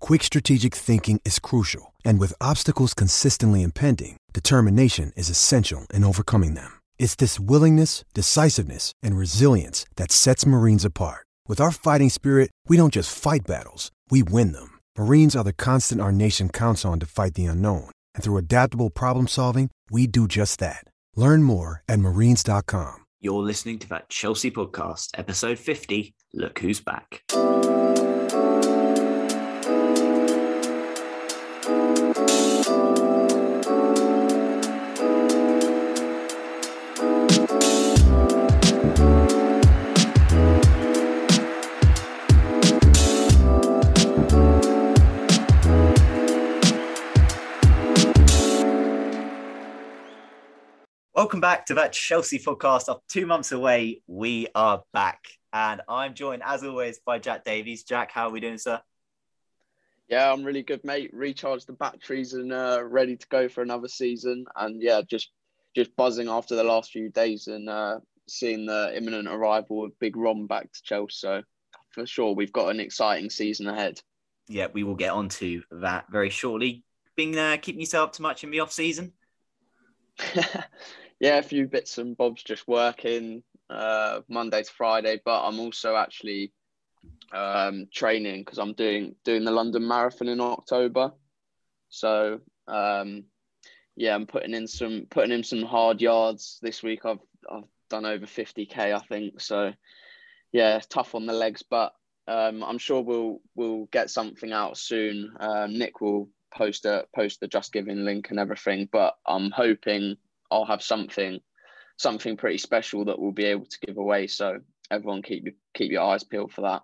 quick strategic thinking is crucial. And with obstacles consistently impending, determination is essential in overcoming them. It's this willingness, decisiveness, and resilience that sets Marines apart. With our fighting spirit, we don't just fight battles, we win them. Marines are the constant our nation counts on to fight the unknown. And through adaptable problem solving, we do just that. Learn more at marines.com. You're listening to that Chelsea podcast, episode 50. Look who's back. Welcome back to that Chelsea podcast. After two months away, we are back. And I'm joined, as always, by Jack Davies. Jack, how are we doing, sir? Yeah, I'm really good, mate. Recharged the batteries and uh, ready to go for another season. And yeah, just just buzzing after the last few days and uh, seeing the imminent arrival of Big Ron back to Chelsea. So for sure, we've got an exciting season ahead. Yeah, we will get on to that very shortly. Been uh, keeping yourself up to much in the off season? yeah, a few bits and bobs just working uh, Monday to Friday, but I'm also actually um, training because I'm doing doing the London Marathon in October. So um, yeah, I'm putting in some putting in some hard yards this week. I've I've done over 50k, I think. So yeah, tough on the legs, but um, I'm sure we'll we'll get something out soon. Um, Nick will post a post the Just Giving link and everything, but I'm hoping I'll have something something pretty special that we'll be able to give away. So everyone keep your keep your eyes peeled for that.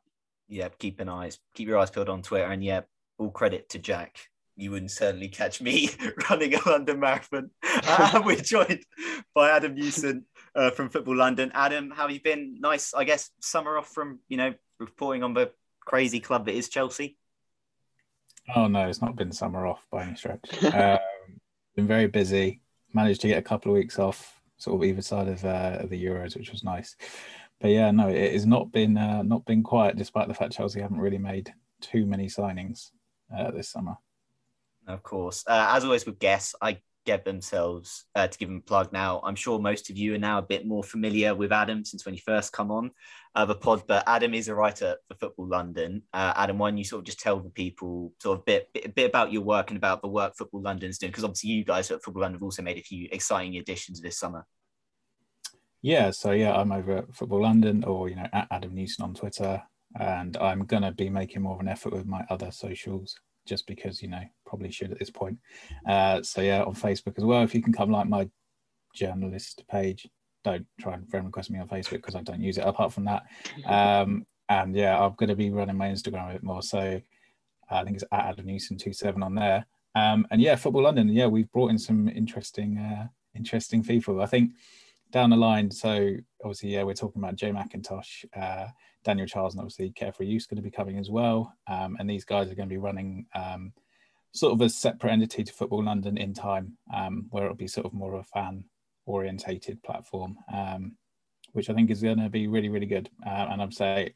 Yeah, keep an eyes keep your eyes peeled on Twitter. And yeah, all credit to Jack. You wouldn't certainly catch me running a London marathon. Uh, we're joined by Adam Newson uh, from Football London. Adam, how have you been? Nice, I guess, summer off from you know reporting on the crazy club that is Chelsea. Oh no, it's not been summer off by any stretch. um, been very busy. Managed to get a couple of weeks off, sort of either side of, uh, the Euros, which was nice. But yeah, no, it has not been uh, not been quiet, despite the fact Chelsea haven't really made too many signings uh, this summer. Of course, uh, as always with guests, I get themselves uh, to give them a plug now. I'm sure most of you are now a bit more familiar with Adam since when he first come on uh, the pod, but Adam is a writer for Football London. Uh, Adam, why don't you sort of just tell the people sort of a bit, bit, bit about your work and about the work Football London's doing? Because obviously you guys at Football London have also made a few exciting additions this summer. Yeah, so yeah, I'm over at Football London or, you know, at Adam Newson on Twitter. And I'm going to be making more of an effort with my other socials just because, you know, probably should at this point. Uh, so yeah, on Facebook as well. If you can come like my journalist page, don't try and friend request me on Facebook because I don't use it apart from that. Um, and yeah, I'm going to be running my Instagram a bit more. So I think it's at Adam Newson 27 on there. Um, and yeah, Football London. Yeah, we've brought in some interesting, uh, interesting people. I think down the line. So obviously, yeah, we're talking about Joe McIntosh, uh, Daniel Charles, and obviously Carefree Youth going to be coming as well. Um, and these guys are going to be running um, sort of a separate entity to Football London in time, um, where it'll be sort of more of a fan orientated platform, um, which I think is going to be really, really good. Uh, and I'm saying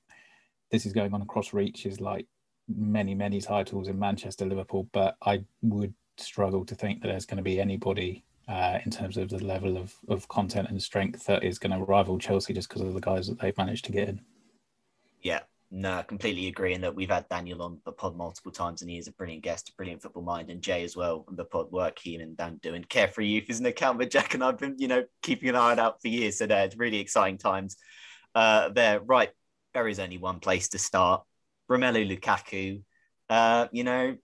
this is going on across reaches like many, many titles in Manchester, Liverpool, but I would struggle to think that there's going to be anybody uh, in terms of the level of, of content and strength that is going to rival Chelsea just because of the guys that they've managed to get in. Yeah, no, completely agree. And that we've had Daniel on the pod multiple times, and he is a brilliant guest, a brilliant football mind, and Jay as well on the pod work he and Dan doing. Carefree Youth is an account that Jack and I've been, you know, keeping an eye out for years. So there, it's really exciting times uh, there. Right, there is only one place to start. Romelu Lukaku. Uh, you know,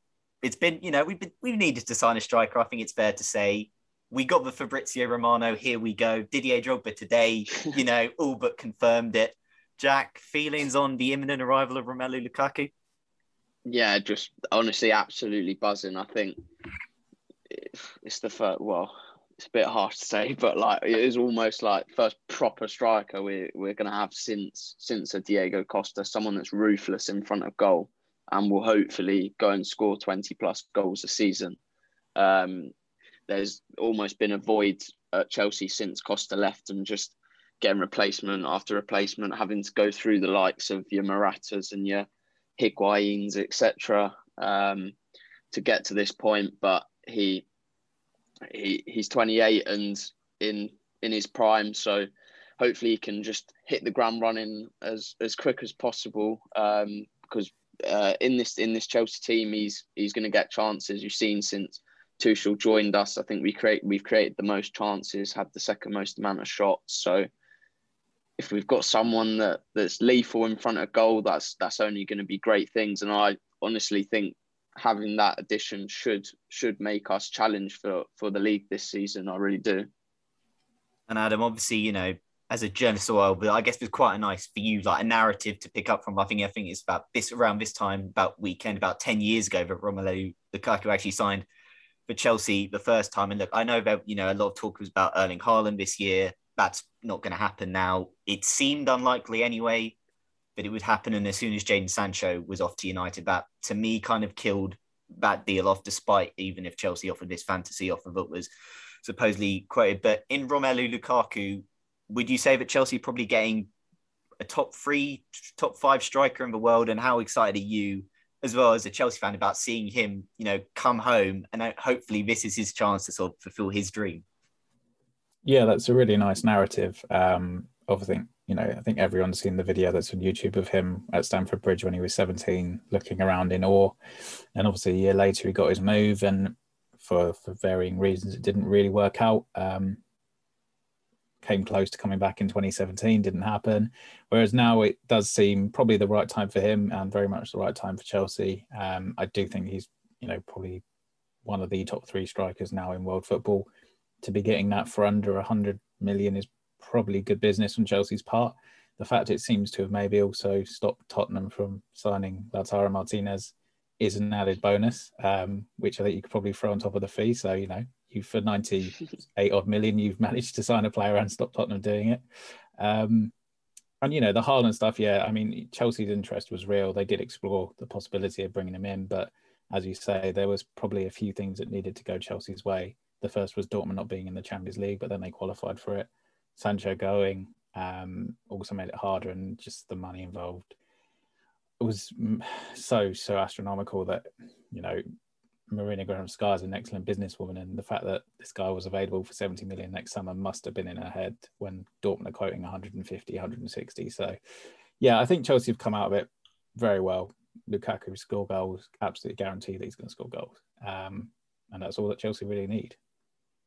it's been, you know, we've been, we've needed to sign a striker. I think it's fair to say we got the Fabrizio Romano. Here we go. Didier Drogba today, you know, all but confirmed it. Jack, feelings on the imminent arrival of Romelu Lukaku? Yeah, just honestly, absolutely buzzing. I think it's the first. Well, it's a bit harsh to say, but like it is almost like first proper striker we we're gonna have since since a Diego Costa, someone that's ruthless in front of goal, and will hopefully go and score twenty plus goals a season. Um, there's almost been a void at Chelsea since Costa left, and just getting replacement after replacement, having to go through the likes of your Moratas and your Higuains, etc., um, to get to this point. But he he he's 28 and in in his prime, so hopefully he can just hit the ground running as as quick as possible. Um, because uh, in this in this Chelsea team, he's he's going to get chances. You've seen since Tuchel joined us. I think we create we've created the most chances, had the second most amount of shots. So if we've got someone that that's lethal in front of goal, that's that's only going to be great things. And I honestly think having that addition should should make us challenge for for the league this season. I really do. And Adam, obviously, you know, as a journalist, but I guess it's quite a nice for you, like a narrative to pick up from. I think I think it's about this around this time, about weekend, about ten years ago, that Romelu Lukaku actually signed for Chelsea the first time. And look, I know that you know a lot of talk was about Erling Haaland this year that's not going to happen now. It seemed unlikely anyway that it would happen. And as soon as Jadon Sancho was off to United, that to me kind of killed that deal off, despite even if Chelsea offered this fantasy offer that was supposedly quoted. But in Romelu Lukaku, would you say that Chelsea probably getting a top three, top five striker in the world? And how excited are you, as well as a Chelsea fan, about seeing him, you know, come home and hopefully this is his chance to sort of fulfill his dream? Yeah, that's a really nice narrative. Um, think you know, I think everyone's seen the video that's on YouTube of him at Stamford Bridge when he was 17, looking around in awe. And obviously, a year later, he got his move, and for for varying reasons, it didn't really work out. Um, came close to coming back in 2017, didn't happen. Whereas now it does seem probably the right time for him, and very much the right time for Chelsea. Um, I do think he's, you know, probably one of the top three strikers now in world football to be getting that for under 100 million is probably good business on Chelsea's part. The fact it seems to have maybe also stopped Tottenham from signing Lautaro Martinez is an added bonus, um, which I think you could probably throw on top of the fee. So, you know, you for 98 odd million, you've managed to sign a player and stop Tottenham doing it. Um, and, you know, the Haaland stuff, yeah, I mean, Chelsea's interest was real. They did explore the possibility of bringing him in. But as you say, there was probably a few things that needed to go Chelsea's way. The first was Dortmund not being in the Champions League, but then they qualified for it. Sancho going um, also made it harder, and just the money involved it was so so astronomical that you know Marina Granovskaya is an excellent businesswoman, and the fact that this guy was available for 70 million next summer must have been in her head when Dortmund are quoting 150, 160. So, yeah, I think Chelsea have come out of it very well. Lukaku score goals, absolutely guarantee that he's going to score goals, um, and that's all that Chelsea really need.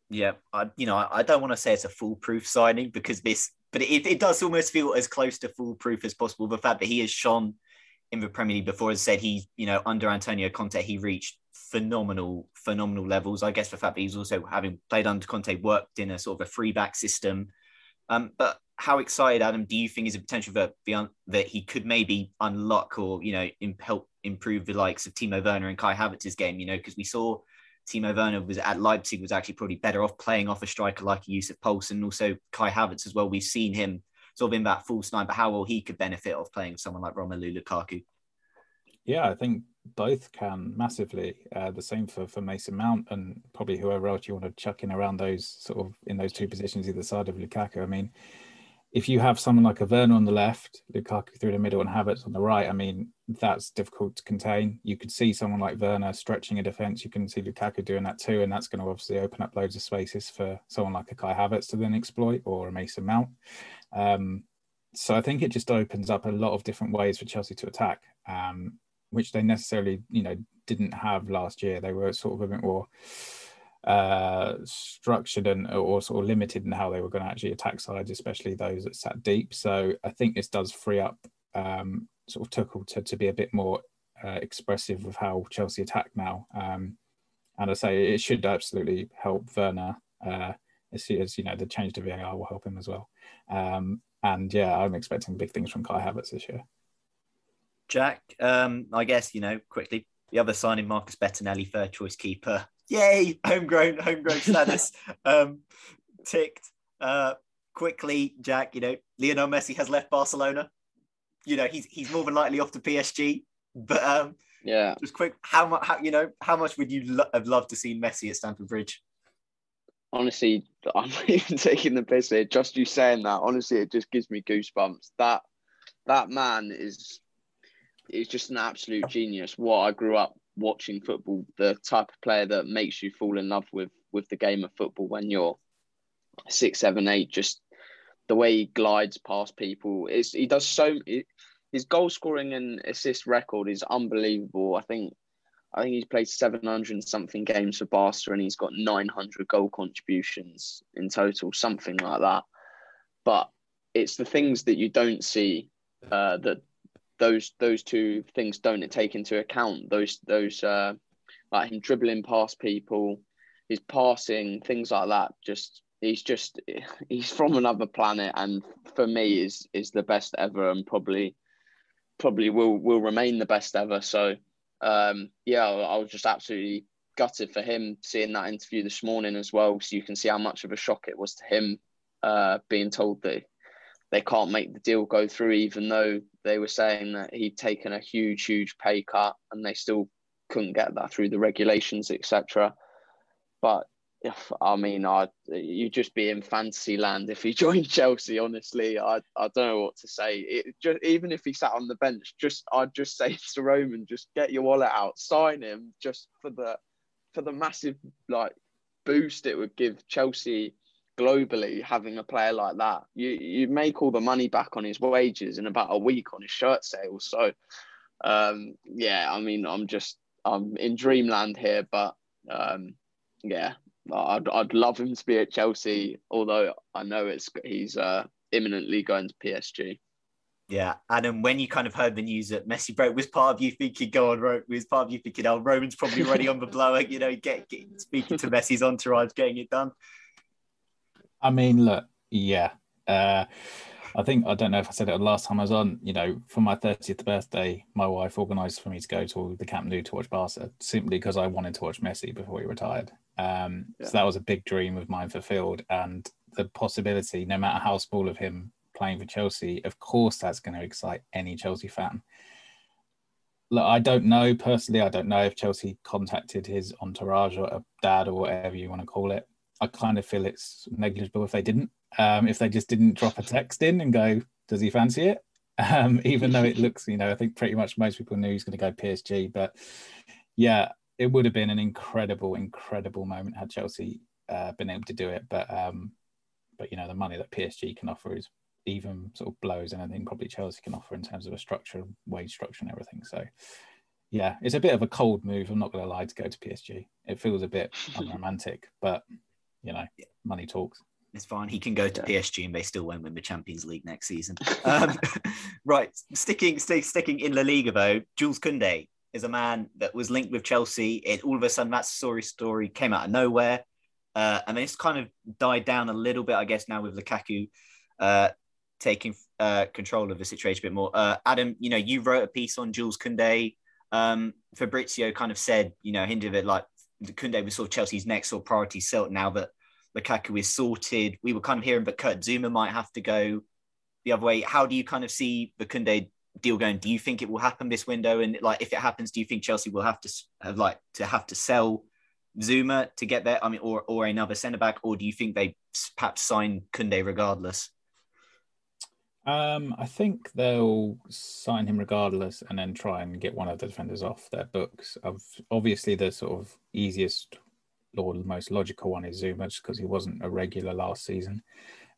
Yeah, I you know I don't want to say it's a foolproof signing because this, but it, it does almost feel as close to foolproof as possible. The fact that he has shone in the Premier League before, as said, he you know under Antonio Conte he reached phenomenal phenomenal levels. I guess the fact that he's also having played under Conte worked in a sort of a free back system. Um, but how excited, Adam, do you think is a potential that that he could maybe unlock or you know help improve the likes of Timo Werner and Kai Havertz's game? You know, because we saw Timo Werner was at Leipzig was actually probably better off playing off a striker like Yussuf Poulsen, also Kai Havertz as well. We've seen him sort of in that full nine, but how well he could benefit of playing someone like Romelu Lukaku. Yeah, I think both can massively. Uh, the same for, for Mason Mount and probably whoever else you want to chuck in around those sort of in those two positions either side of Lukaku. I mean, if you have someone like a Werner on the left, Lukaku through the middle, and Havertz on the right, I mean, that's difficult to contain. You could see someone like Werner stretching a defence. You can see Lukaku doing that too, and that's going to obviously open up loads of spaces for someone like a Kai Havertz to then exploit or a Mason Mount. Um, so I think it just opens up a lot of different ways for Chelsea to attack, um, which they necessarily, you know, didn't have last year. They were sort of a bit more uh, structured and or sort of limited in how they were going to actually attack sides, especially those that sat deep. So I think this does free up um, sort of Tuchel to, to be a bit more uh, expressive of how Chelsea attack now. Um, and I say it should absolutely help Werner. Uh, as, as you know, the change to VAR will help him as well. Um, and yeah, I'm expecting big things from Kai Havertz this year. Jack, um, I guess you know quickly the other signing, Marcus Bettinelli, third choice keeper. Yay, homegrown, homegrown status um, ticked. Uh, quickly, Jack, you know, Lionel Messi has left Barcelona. You know, he's he's more than likely off to PSG. But um, yeah, just quick, how much, how, you know, how much would you lo- have loved to see Messi at Stamford Bridge? Honestly, I'm not even taking the piss here. Just you saying that, honestly, it just gives me goosebumps. That that man is is just an absolute genius. What I grew up watching football, the type of player that makes you fall in love with with the game of football when you're six, seven, eight. Just the way he glides past people is he does so. His goal scoring and assist record is unbelievable. I think I think he's played 700 something games for Barca and he's got 900 goal contributions in total, something like that. But it's the things that you don't see uh, that those those two things don't take into account. Those those uh, like him dribbling past people, his passing, things like that. Just he's just he's from another planet, and for me is is the best ever, and probably probably will will remain the best ever. So um, yeah, I was just absolutely gutted for him seeing that interview this morning as well. So you can see how much of a shock it was to him uh, being told that they can't make the deal go through, even though they were saying that he'd taken a huge, huge pay cut and they still couldn't get that through the regulations, etc. But if, I mean, I you'd just be in fantasy land if he joined Chelsea. Honestly, I, I don't know what to say. It just even if he sat on the bench, just I'd just say to Roman, just get your wallet out, sign him, just for the for the massive like boost it would give Chelsea globally having a player like that. You you make all the money back on his wages in about a week on his shirt sales. So um, yeah, I mean I'm just I'm in dreamland here, but um, yeah, I'd I'd love him to be at Chelsea, although I know it's he's uh, imminently going to PSG. Yeah, Adam, when you kind of heard the news that Messi broke, was part of you thinking, "Go on, was part of you thinking, oh, Roman's probably already on the blower," you know, get, get speaking to Messi's entourage, getting it done. I mean, look, yeah. Uh, I think I don't know if I said it last time I was on. You know, for my thirtieth birthday, my wife organised for me to go to the Camp Nou to watch Barca simply because I wanted to watch Messi before he retired. Um, yeah. So that was a big dream of mine fulfilled, and the possibility, no matter how small, of him playing for Chelsea, of course, that's going to excite any Chelsea fan. Look, I don't know personally. I don't know if Chelsea contacted his entourage or a dad or whatever you want to call it. I kind of feel it's negligible if they didn't. Um, if they just didn't drop a text in and go, "Does he fancy it?" Um, even though it looks, you know, I think pretty much most people knew he's going to go PSG. But yeah, it would have been an incredible, incredible moment had Chelsea uh, been able to do it. But um, but you know, the money that PSG can offer is even sort of blows anything probably Chelsea can offer in terms of a structure, wage structure, and everything. So yeah, it's a bit of a cold move. I'm not going to lie to go to PSG. It feels a bit unromantic, but you know, money talks. It's fine. He can go to PSG and they still won't win the Champions League next season. Um, right. Sticking st- sticking in La Liga though, Jules Koundé is a man that was linked with Chelsea. It all of a sudden that story story came out of nowhere. Uh, and then it's kind of died down a little bit, I guess, now with Lukaku uh, taking uh, control of the situation a bit more. Uh, Adam, you know, you wrote a piece on Jules Koundé. Um, Fabrizio kind of said, you know, hinted at like Koundé was sort of Chelsea's next sort of priority So now that Lukaku is sorted. We were kind of hearing, that Kurt Zouma might have to go the other way. How do you kind of see the Koundé deal going? Do you think it will happen this window? And like, if it happens, do you think Chelsea will have to have uh, like to have to sell Zouma to get there? I mean, or or another centre back, or do you think they perhaps sign Koundé regardless? Um, I think they'll sign him regardless, and then try and get one of the defenders off their books. Obviously, the sort of easiest or the most logical one is Zouma, just because he wasn't a regular last season.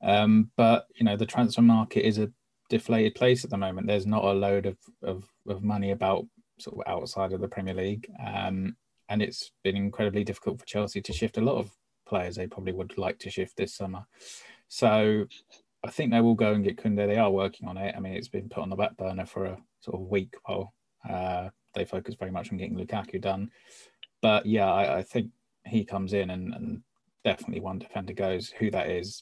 Um, but you know, the transfer market is a deflated place at the moment. There's not a load of of, of money about sort of outside of the Premier League, um, and it's been incredibly difficult for Chelsea to shift a lot of players they probably would like to shift this summer. So I think they will go and get Koundé. They are working on it. I mean, it's been put on the back burner for a sort of week while uh, they focus very much on getting Lukaku done. But yeah, I, I think he comes in and, and, definitely one defender goes. Who that is,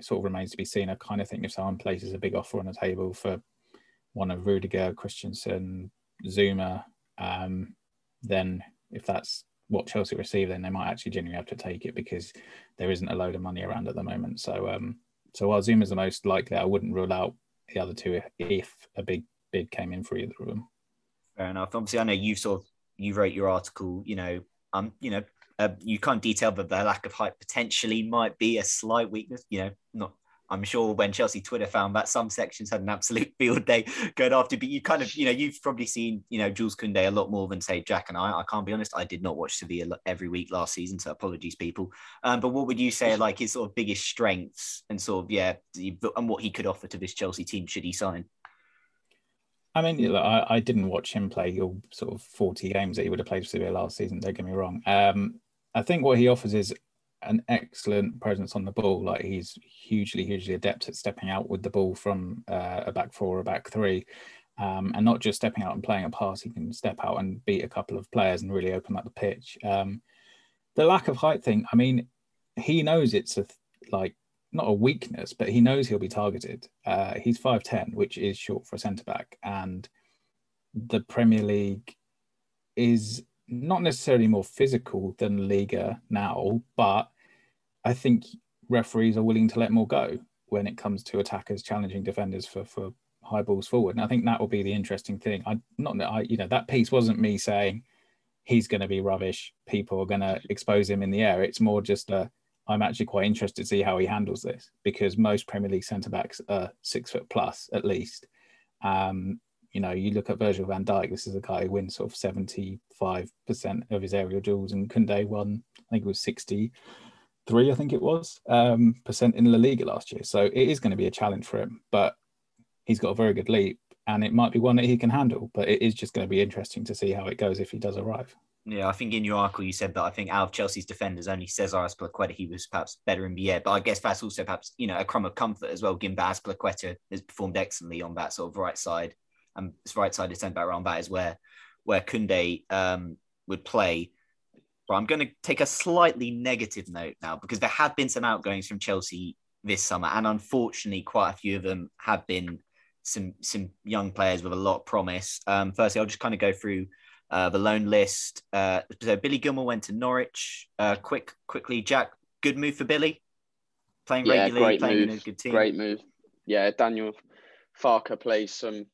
sort of remains to be seen. I kind of think if someone places a big offer on the table for one of Rudiger, Christensen, Zouma, um, then if that's what Chelsea receive, then they might actually genuinely have to take it because there isn't a load of money around at the moment. So, um, so while Zouma is the most likely, I wouldn't rule out the other two if a big bid came in for either of them. Fair enough. Obviously, I know you sort of you wrote your article. You know, um, you know, uh, you can't detail that the lack of height potentially might be a slight weakness. You know, not I'm sure when Chelsea Twitter found that some sections had an absolute field day going after, but you kind of, you know, you've probably seen, you know, Jules Koundé a lot more than say Jack and I. I can't be honest, I did not watch Sevilla every week last season, so apologies, people. Um, but what would you say like his sort of biggest strengths and sort of yeah, and what he could offer to this Chelsea team should he sign? I mean, I, I didn't watch him play all sort of 40 games that he would have played for Sevilla last season. Don't get me wrong. Um, I think what he offers is an excellent presence on the ball. Like he's hugely, hugely adept at stepping out with the ball from uh, a back four or a back three, um, and not just stepping out and playing a pass. He can step out and beat a couple of players and really open up the pitch. Um, the lack of height thing. I mean, he knows it's a like not a weakness, but he knows he'll be targeted. Uh, he's five ten, which is short for a centre back, and the Premier League is not necessarily more physical than Liga now, but I think referees are willing to let more go when it comes to attackers challenging defenders for for high balls forward. And I think that will be the interesting thing. I not I you know that piece wasn't me saying he's going to be rubbish. People are going to expose him in the air. It's more just a I'm actually quite interested to see how he handles this because most Premier League centre backs are six foot plus at least. Um, you know, you look at Virgil van Dijk, this is a guy who wins sort of 75% of his aerial duels, and Koundé won, I think it was 63, I think it was, um, percent in La Liga last year. So it is going to be a challenge for him, but he's got a very good leap, and it might be one that he can handle, but it is just going to be interesting to see how it goes if he does arrive. Yeah, I think in your article you said that I think out of Chelsea's defenders, only Cesar Azpilicueta he was perhaps better in the air. But I guess that's also perhaps you know a crumb of comfort as well, that Azpilicueta has performed excellently on that sort of right side and it's right sided centre back around that is where where Koundé um, would play. But I'm going to take a slightly negative note now because there have been some outgoings from Chelsea this summer, and unfortunately, quite a few of them have been some some young players with a lot of promise. Um, firstly, I'll just kind of go through uh, the loan list. Uh, so Billy Gilmour went to Norwich. Uh, quick, quickly, Jack. Good move for Billy. Playing yeah, regularly, playing move. in a good team. Great move. Yeah, Daniel Farke plays some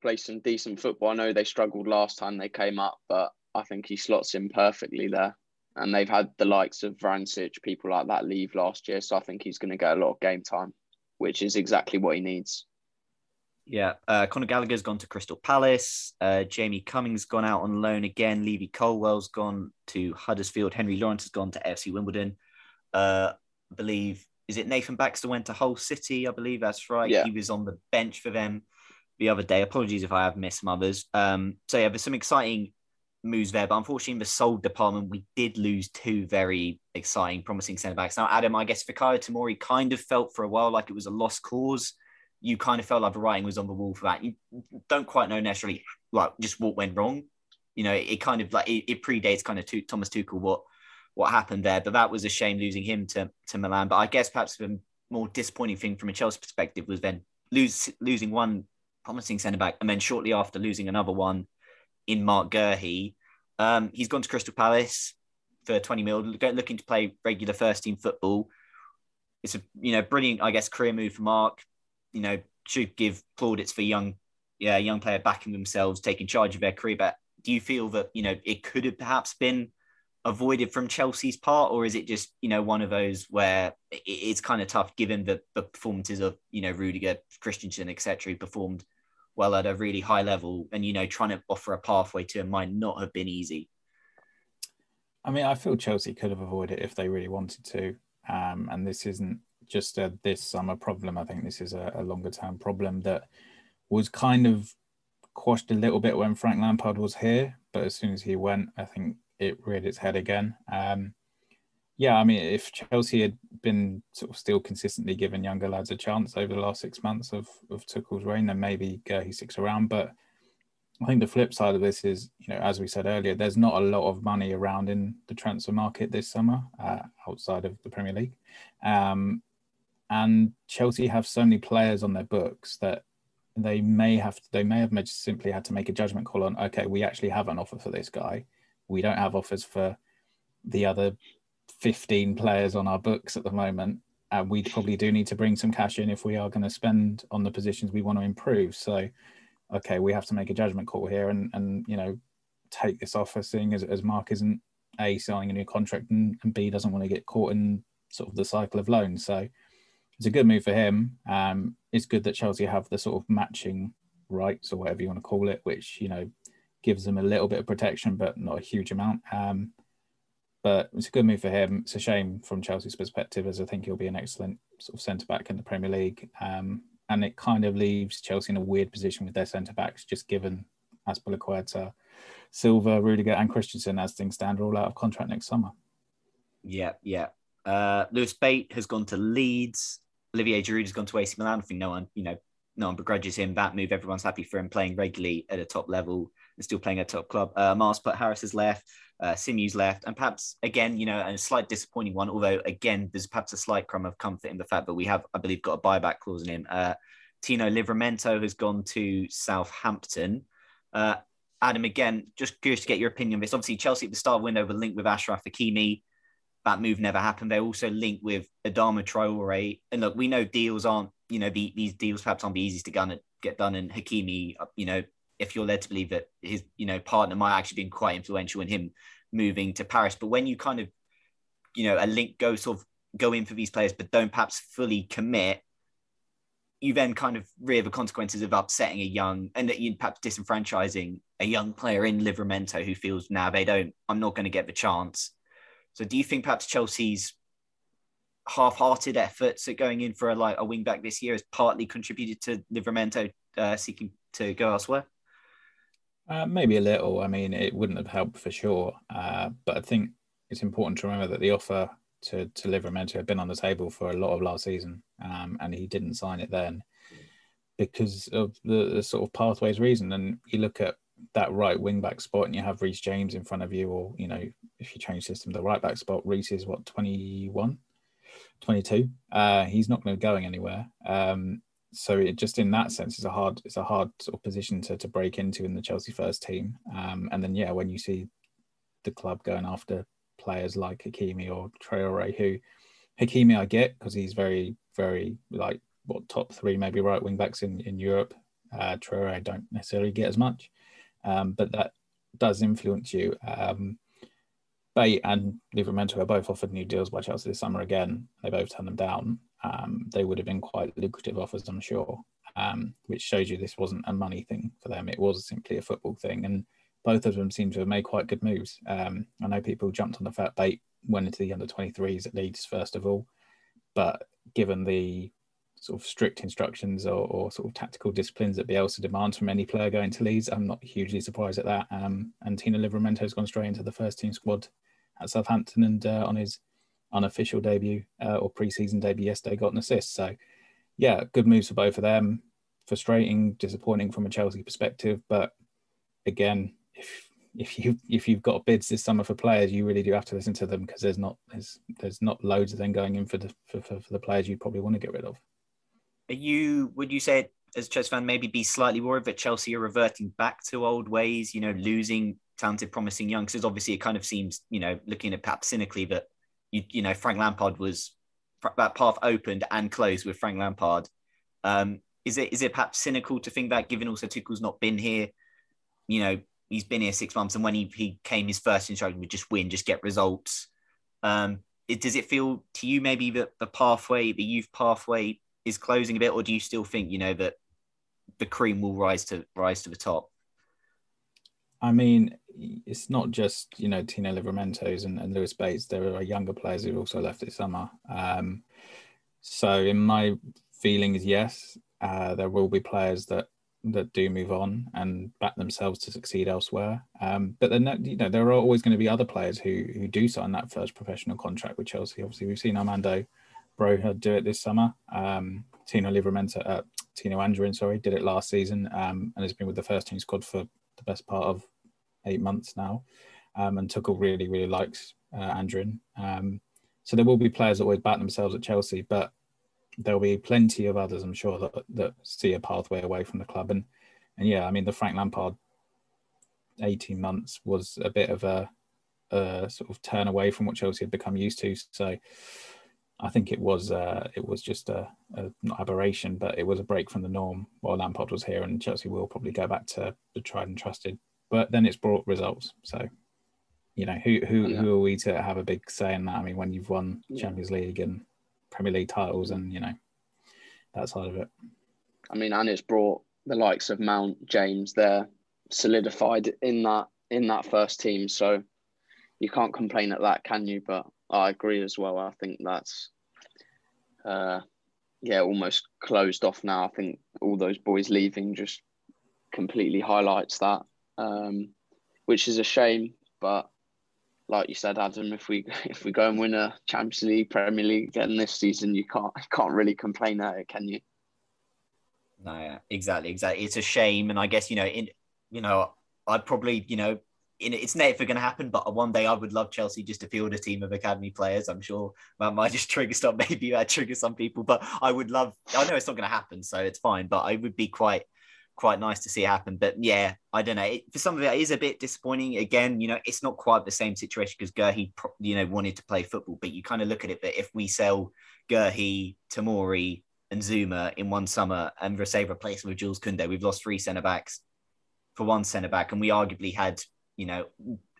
play some decent football. I know they struggled last time they came up, but I think he slots in perfectly there. And they've had the likes of Vrancic, people like that leave last year. So I think he's going to get a lot of game time, which is exactly what he needs. Yeah, uh, Conor Gallagher's gone to Crystal Palace. Uh, Jamie Cumming's gone out on loan again. Levi Colwill's gone to Huddersfield. Henry Lawrence has gone to FC Wimbledon. Uh, I believe is it Nathan Baxter went to Hull City? I believe that's right. Yeah. He was on the bench for them the other day. Apologies if I have missed some others. Um, so yeah, there's some exciting moves there, but unfortunately in the sold department, we did lose two very exciting, promising centre backs. Now, Adam, I guess Fikayo Tomori kind of felt for a while like it was a lost cause. You kind of felt like the writing was on the wall for that. You don't quite know necessarily like just what went wrong. You know, it, it kind of like it, it predates kind of to, Thomas Tuchel what what happened there, but that was a shame losing him to to Milan. But I guess perhaps the more disappointing thing from a Chelsea perspective was then lose losing one promising centre back, and then shortly after losing another one in Mark Guéhi. Um, he's gone to Crystal Palace for 20 mil, looking to play regular first team football. It's a you know brilliant, I guess, career move for Mark. You know, should give plaudits for young, yeah, young player backing themselves, taking charge of their career. But do you feel that you know it could have perhaps been avoided from Chelsea's part, or is it just you know one of those where it's kind of tough given the, the performances of you know Rudiger, Christensen, etc. who performed well at a really high level, and you know trying to offer a pathway to him might not have been easy. I mean, I feel Chelsea could have avoided it if they really wanted to, um, and this isn't just a this summer problem. I think this is a, a longer term problem that was kind of quashed a little bit when Frank Lampard was here, but as soon as he went, I think it reared its head again. Um, yeah, I mean, if Chelsea had been sort of still consistently giving younger lads a chance over the last six months of of Tuchel's reign, then maybe he sticks around. But I think the flip side of this is, you know, as we said earlier, there's not a lot of money around in the transfer market this summer uh, outside of the Premier League, um, and Chelsea have so many players on their books that they may have to, they may have simply had to make a judgment call on. Okay, we actually have an offer for this guy we don't have offers for the other 15 players on our books at the moment. And we probably do need to bring some cash in if we are going to spend on the positions we want to improve. So, okay, we have to make a judgment call here and, and you know, take this offer, seeing as, as Mark isn't A, signing a new contract and, and B, doesn't want to get caught in sort of the cycle of loans. So, it's a good move for him. Um, it's good that Chelsea have the sort of matching rights or whatever you want to call it, which, you know, gives them a little bit of protection, but not a huge amount. Um, but it's a good move for him. It's a shame from Chelsea's perspective, as I think he'll be an excellent sort of centre back in the Premier League. Um, and it kind of leaves Chelsea in a weird position with their centre backs, just given Azpilicueta, Silva, Rudiger, and Christensen, as things stand, are all out of contract next summer. Yeah, yeah. Uh, Lewis Bate has gone to Leeds. Olivier Giroud has gone to AC Milan. I think no one, you know, no one begrudges him that move. Everyone's happy for him playing regularly at a top level and still playing at top club. Uh, Myles Peart-Harris has left, uh, Simeu's left, and perhaps again, you know, a slight disappointing one. Although again, there's perhaps a slight crumb of comfort in the fact that we have, I believe, got a buyback clause in him. Uh, Tino Livramento has gone to Southampton. Uh, Adam, again, just curious to get your opinion on this. Obviously, Chelsea at the start window were linked with Achraf Hakimi. That move never happened. They also linked with Adama Traore. And look, we know deals aren't, you know, the, these deals perhaps aren't the easiest to get done. And Hakimi, you know, if you're led to believe that his you know partner might actually been quite influential in him moving to Paris. But when you kind of you know a link go sort of go in for these players, but don't perhaps fully commit, you then kind of rear the consequences of upsetting a young and that you perhaps disenfranchising a young player in Livramento who feels now they don't. I'm not going to get the chance. So do you think perhaps Chelsea's half-hearted efforts at going in for a like a wing back this year has partly contributed to Livramento uh, seeking to go elsewhere? Uh, maybe a little. I mean, it wouldn't have helped for sure. Uh, but I think it's important to remember that the offer to, to Livramento had been on the table for a lot of last season, um, and he didn't sign it then because of the, the, sort of pathways reason. And you look at that right wing back spot, and you have Reece James in front of you, or you know, if you change system, the right back spot, Reece is what 21, 22. Uh, he's not going to be going anywhere. Um, so it just in that sense is a hard it's a hard sort of position to, to break into in the Chelsea first team. Um, and then yeah, when you see the club going after players like Hakimi or Traore, who Hakimi I get because he's very very like what top three maybe right wing backs in in Europe. Uh, Traore I don't necessarily get as much, um, but that does influence you. Um, Bate and Livramento are both offered new deals by Chelsea this summer again. They both turned them down um, they would have been quite lucrative offers, I'm sure, um, which shows you this wasn't a money thing for them. It was simply a football thing. And both of them seem to have made quite good moves. Um, I know people jumped on the fat Bate, went into the under 23s at Leeds, first of all, but given the sort of strict instructions or, or, sort of tactical disciplines that Bielsa demands from any player going to Leeds, I'm not hugely surprised at that. Um, and Tino Livramento has gone straight into the first team squad at Southampton and uh, on his unofficial debut uh, or preseason debut yesterday got an assist. So, yeah, good moves for both of them. Frustrating, disappointing from a Chelsea perspective, but again, if if you if you've got bids this summer for players, you really do have to listen to them because there's not there's there's not loads of them going in for the for, for, for the players you probably want to get rid of. Are you would you say as Chelsea fan maybe be slightly worried that Chelsea are reverting back to old ways? You know, losing talented, promising youngsters. Obviously, it kind of seems you know looking at perhaps cynically that you, you know, Frank Lampard was that path opened and closed with Frank Lampard. Um, is it is it perhaps cynical to think that, given also Tuchel's not been here, you know, he's been here six months, and when he, he came, his first instruction would just win, just get results. Um, it, does it feel to you maybe that the pathway, the youth pathway, is closing a bit, or do you still think you know that the cream will rise to rise to the top? I mean, it's not just you know Tino Livramentos and, and Lewis Bates. There are younger players who've also left this summer. Um, so in my feeling is yes, uh, there will be players that that do move on and back themselves to succeed elsewhere. Um, but then you know there are always going to be other players who who do sign that first professional contract with Chelsea. Obviously, we've seen Armando Broja do it this summer. Um, Tino Livramento, uh, Tino Anjorin, sorry, did it last season um, and has been with the first team squad for the best part of eight months now. Um, and Tuchel really, really likes uh, Anjorin. Um, so there will be players that always back themselves at Chelsea, but there'll be plenty of others, I'm sure, that, that see a pathway away from the club. And and yeah, I mean, the Frank Lampard 18 months was a bit of a, a sort of turn away from what Chelsea had become used to. So I think it was uh, it was just a, a, not aberration, but it was a break from the norm while Lampard was here, and Chelsea will probably go back to the tried and trusted. But then it's brought results, so you know who who who are we to have a big say in that? I mean, when you've won Champions League and Premier League titles, and you know that side of it. I mean, and it's brought the likes of Mount, James, there solidified in that in that first team. So you can't complain at that, can you? But I agree as well. I think that's uh, yeah, almost closed off now. I think all those boys leaving just completely highlights that, um, which is a shame. But like you said, Adam, if we if we go and win a Champions League, Premier League again this season, you can't can't really complain at it, can you? No, yeah, exactly, exactly. It's a shame, and I guess you know, in you know, I'd probably you know in, it's never going to happen, but one day I would love Chelsea just to field a team of academy players. I'm sure that might just trigger some, maybe that trigger some people, but I would love. I know it's not going to happen, so it's fine. But I would be quite, quite nice to see it happen. But yeah, I don't know. It, for some of it, it is a bit disappointing. Again, you know, it's not quite the same situation because Guéhi, you know, wanted to play football, but you kind of look at it. But if we sell Guéhi, Tomori, and Zouma in one summer and say replace with Jules Koundé, we've lost three centre backs for one centre back, and we arguably had you know,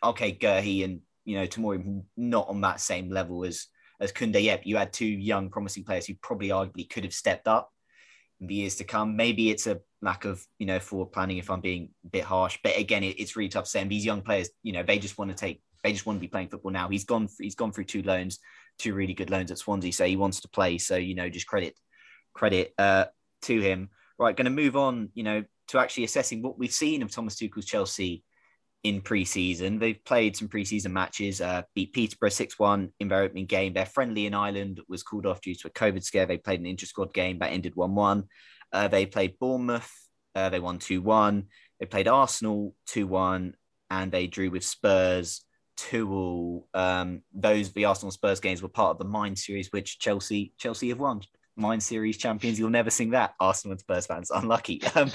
okay, Guehi and you know Tomori not on that same level as as Koundé yet. You had two young, promising players who probably arguably could have stepped up in the years to come. Maybe it's a lack of you know forward planning if I'm being a bit harsh. But again, it, it's really tough saying these young players. You know, they just want to take. They just want to be playing football now. He's gone. He's gone through two loans, two really good loans at Swansea. So he wants to play. So you know, just credit credit uh, to him. Right, going to move on. You know, to actually assessing what we've seen of Thomas Tuchel's Chelsea in pre-season. They've played some pre-season matches, uh, beat Peterborough 6-1 in their opening game. Their friendly in Ireland was called off due to a COVID scare. They played an inter-squad game that ended 1-1. Uh, they played Bournemouth. Uh, they won 2-1. They played Arsenal 2-1 and they drew with Spurs 2 um, those the Arsenal Spurs games were part of the Mind series, which Chelsea Chelsea have won. Mind series champions. You'll never sing that, Arsenal and Spurs fans. Unlucky. Um,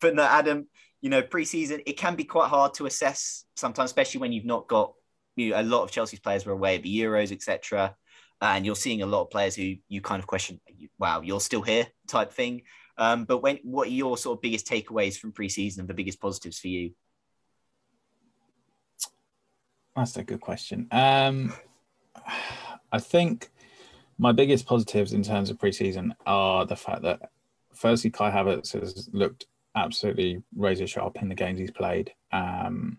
but no, Adam, you know, preseason, it can be quite hard to assess sometimes, especially when you've not got you know, a lot of Chelsea's players were away at the Euros, etc. And you're seeing a lot of players who you kind of question, wow, you're still here type thing. Um, but when, what are your sort of biggest takeaways from preseason, and the biggest positives for you? That's a good question. Um, I think my biggest positives in terms of preseason are the fact that, firstly, Kai Havertz has looked absolutely razor sharp in the games he's played, um,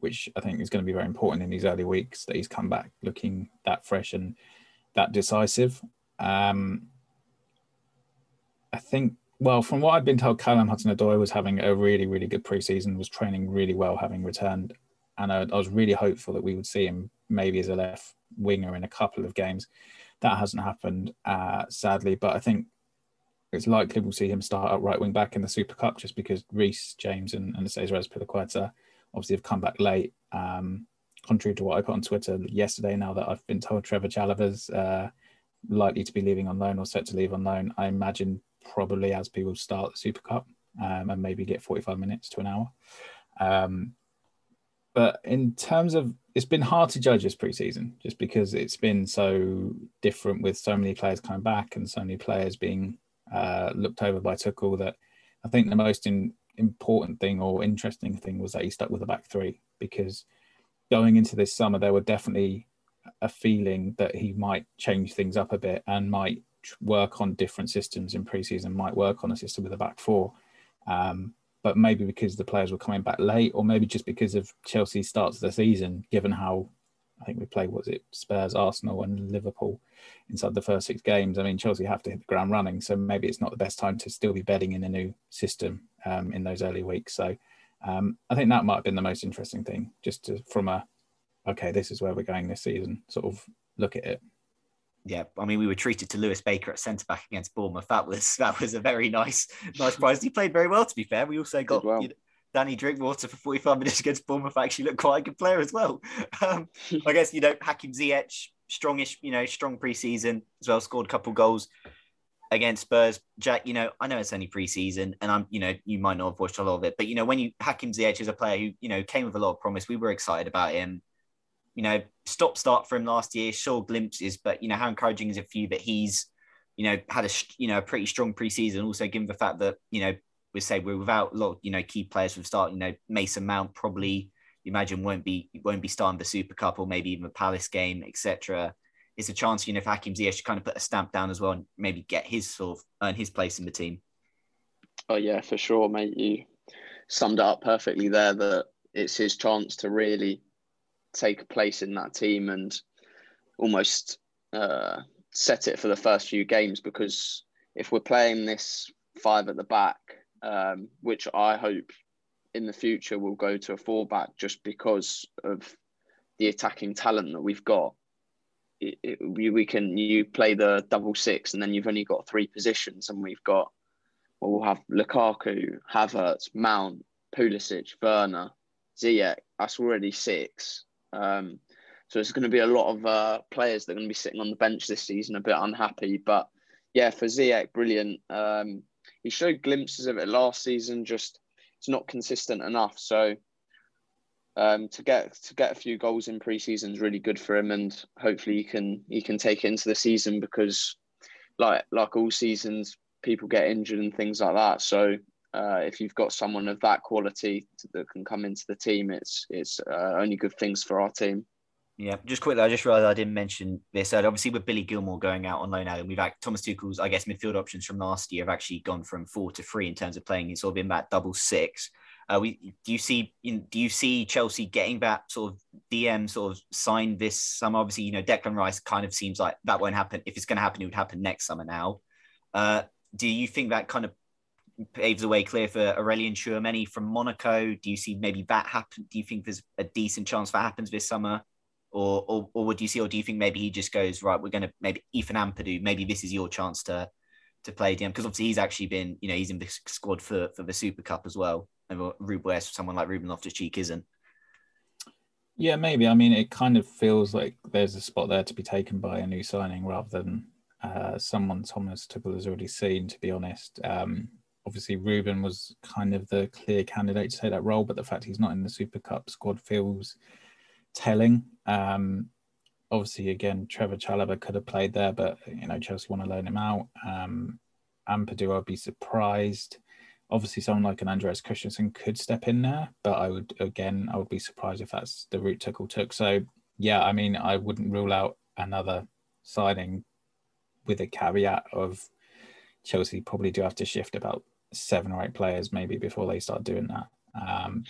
which I think is going to be very important in these early weeks that he's come back looking that fresh and that decisive. Um, I think, well, from what I've been told, Callum Hudson-Odoi was having a really, really good preseason, was training really well, having returned, and I, I was really hopeful that we would see him maybe as a left winger in a couple of games. That hasn't happened, uh, sadly, but I think it's likely we'll see him start at right wing back in the Super Cup just because Reece James, and, and Cesar Azpilicueta obviously have come back late. Um, contrary to what I put on Twitter yesterday, now that I've been told Trevoh Chalobah's uh, likely to be leaving on loan or set to leave on loan, I imagine probably as people start the Super Cup um, and maybe get 45 minutes to an hour. Um, but in terms of, it's been hard to judge this preseason just because it's been so different with so many players coming back and so many players being uh, looked over by Tuchel that I think the most in, important thing or interesting thing was that he stuck with the back three because going into this summer, there were definitely a feeling that he might change things up a bit and might work on different systems in preseason, might work on a system with a back four. Um, but maybe because the players were coming back late, or maybe just because of Chelsea's starts of the season, given how I think we played, was it Spurs, Arsenal, and Liverpool inside the first six games. I mean, Chelsea have to hit the ground running, so maybe it's not the best time to still be betting in a new system um, in those early weeks. So um, I think that might have been the most interesting thing, just to, from a okay, this is where we're going this season, sort of look at it. Yeah, I mean, we were treated to Lewis Baker at centre back against Bournemouth. That was that was a very nice nice prize. He played very well, to be fair. We also got well. you know, Danny Drinkwater for 45 minutes against Bournemouth. Actually, looked quite a good player as well. Um, I guess you know Hakim Ziyech, strongish, you know, strong preseason as well. Scored a couple goals against Spurs. Jack, you know, I know it's only preseason, and I'm, you know, you might not have watched a lot of it, but you know, when you Hakim Ziyech is a player who, you know, came with a lot of promise, we were excited about him. You know, stop start for him last year, saw glimpses, but you know, how encouraging is it for you that he's, you know, had a you know a pretty strong preseason. Also, given the fact that you know we say we're without a lot, you know, key players from start. You know, Mason Mount probably imagine won't be won't be starting the Super Cup or maybe even the Palace game, etc it's a chance, you know, for Hakim Ziyech kind of put a stamp down as well and maybe get his sort of earn his place in the team. Oh yeah, for sure, mate. You summed it up perfectly there. That it's his chance to really take a place in that team and almost uh, set it for the first few games. Because if we're playing this five at the back, um, which I hope in the future will go to a four back, just because of the attacking talent that we've got it, it, we, we can you play the double six and then you've only got three positions and we've got well, we'll have Lukaku, Havertz, Mount, Pulisic, Werner, Ziyech. That's already six. Um, so it's going to be a lot of uh, players that are going to be sitting on the bench this season, a bit unhappy. But yeah, for Ziyech, brilliant. Um, he showed glimpses of it last season. Just it's not consistent enough. So um, to get to get a few goals in preseason is really good for him, and hopefully he can he can take it into the season because, like like all seasons, people get injured and things like that. So uh, if you've got someone of that quality that can come into the team, it's it's uh, only good things for our team. Yeah, just quickly, I just realised I didn't mention this. Obviously, with Billy Gilmour going out on loan and we've had Thomas Tuchel's, I guess, midfield options from last year have actually gone from four to three in terms of playing. It's sort of in that double six. Uh, we do you see do you see Chelsea getting that sort of DM sort of sign this summer? Obviously, you know Declan Rice kind of seems like that won't happen. If it's going to happen, it would happen next summer. Now, uh, do you think that kind of paves the way clear for Aurelien Tchouameni from Monaco? Do you see maybe that happen? Do you think there's a decent chance that happens this summer? Or, or, or would you see, or do you think maybe he just goes right? We're going to maybe Ethan Ampadu. Maybe this is your chance to to play DM because obviously he's actually been, you know, he's in the squad for for the Super Cup as well And whereas someone like Ruben Loftus Cheek isn't. Yeah, maybe. I mean, it kind of feels like there's a spot there to be taken by a new signing rather than uh, someone Thomas Tuchel has already seen. To be honest, um, obviously Ruben was kind of the clear candidate to take that role, but the fact he's not in the Super Cup squad feels telling. Um, obviously, again, Trevoh Chalobah could have played there, but you know Chelsea want to loan him out. Um, Ampadu, I'd be surprised obviously someone like an Andreas Christensen could step in there, but I would again I would be surprised if that's the route Tuchel took. So yeah, I mean I wouldn't rule out another signing with a caveat of Chelsea probably do have to shift about seven or eight players maybe before they start doing that. Um,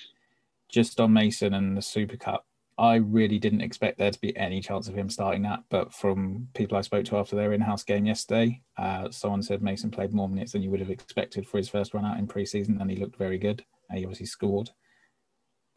just on Mason and the Super Cup, I really didn't expect there to be any chance of him starting that. But from people I spoke to after their in-house game yesterday, uh, someone said Mason played more minutes than you would have expected for his first run out in pre-season, and he looked very good. And he obviously scored.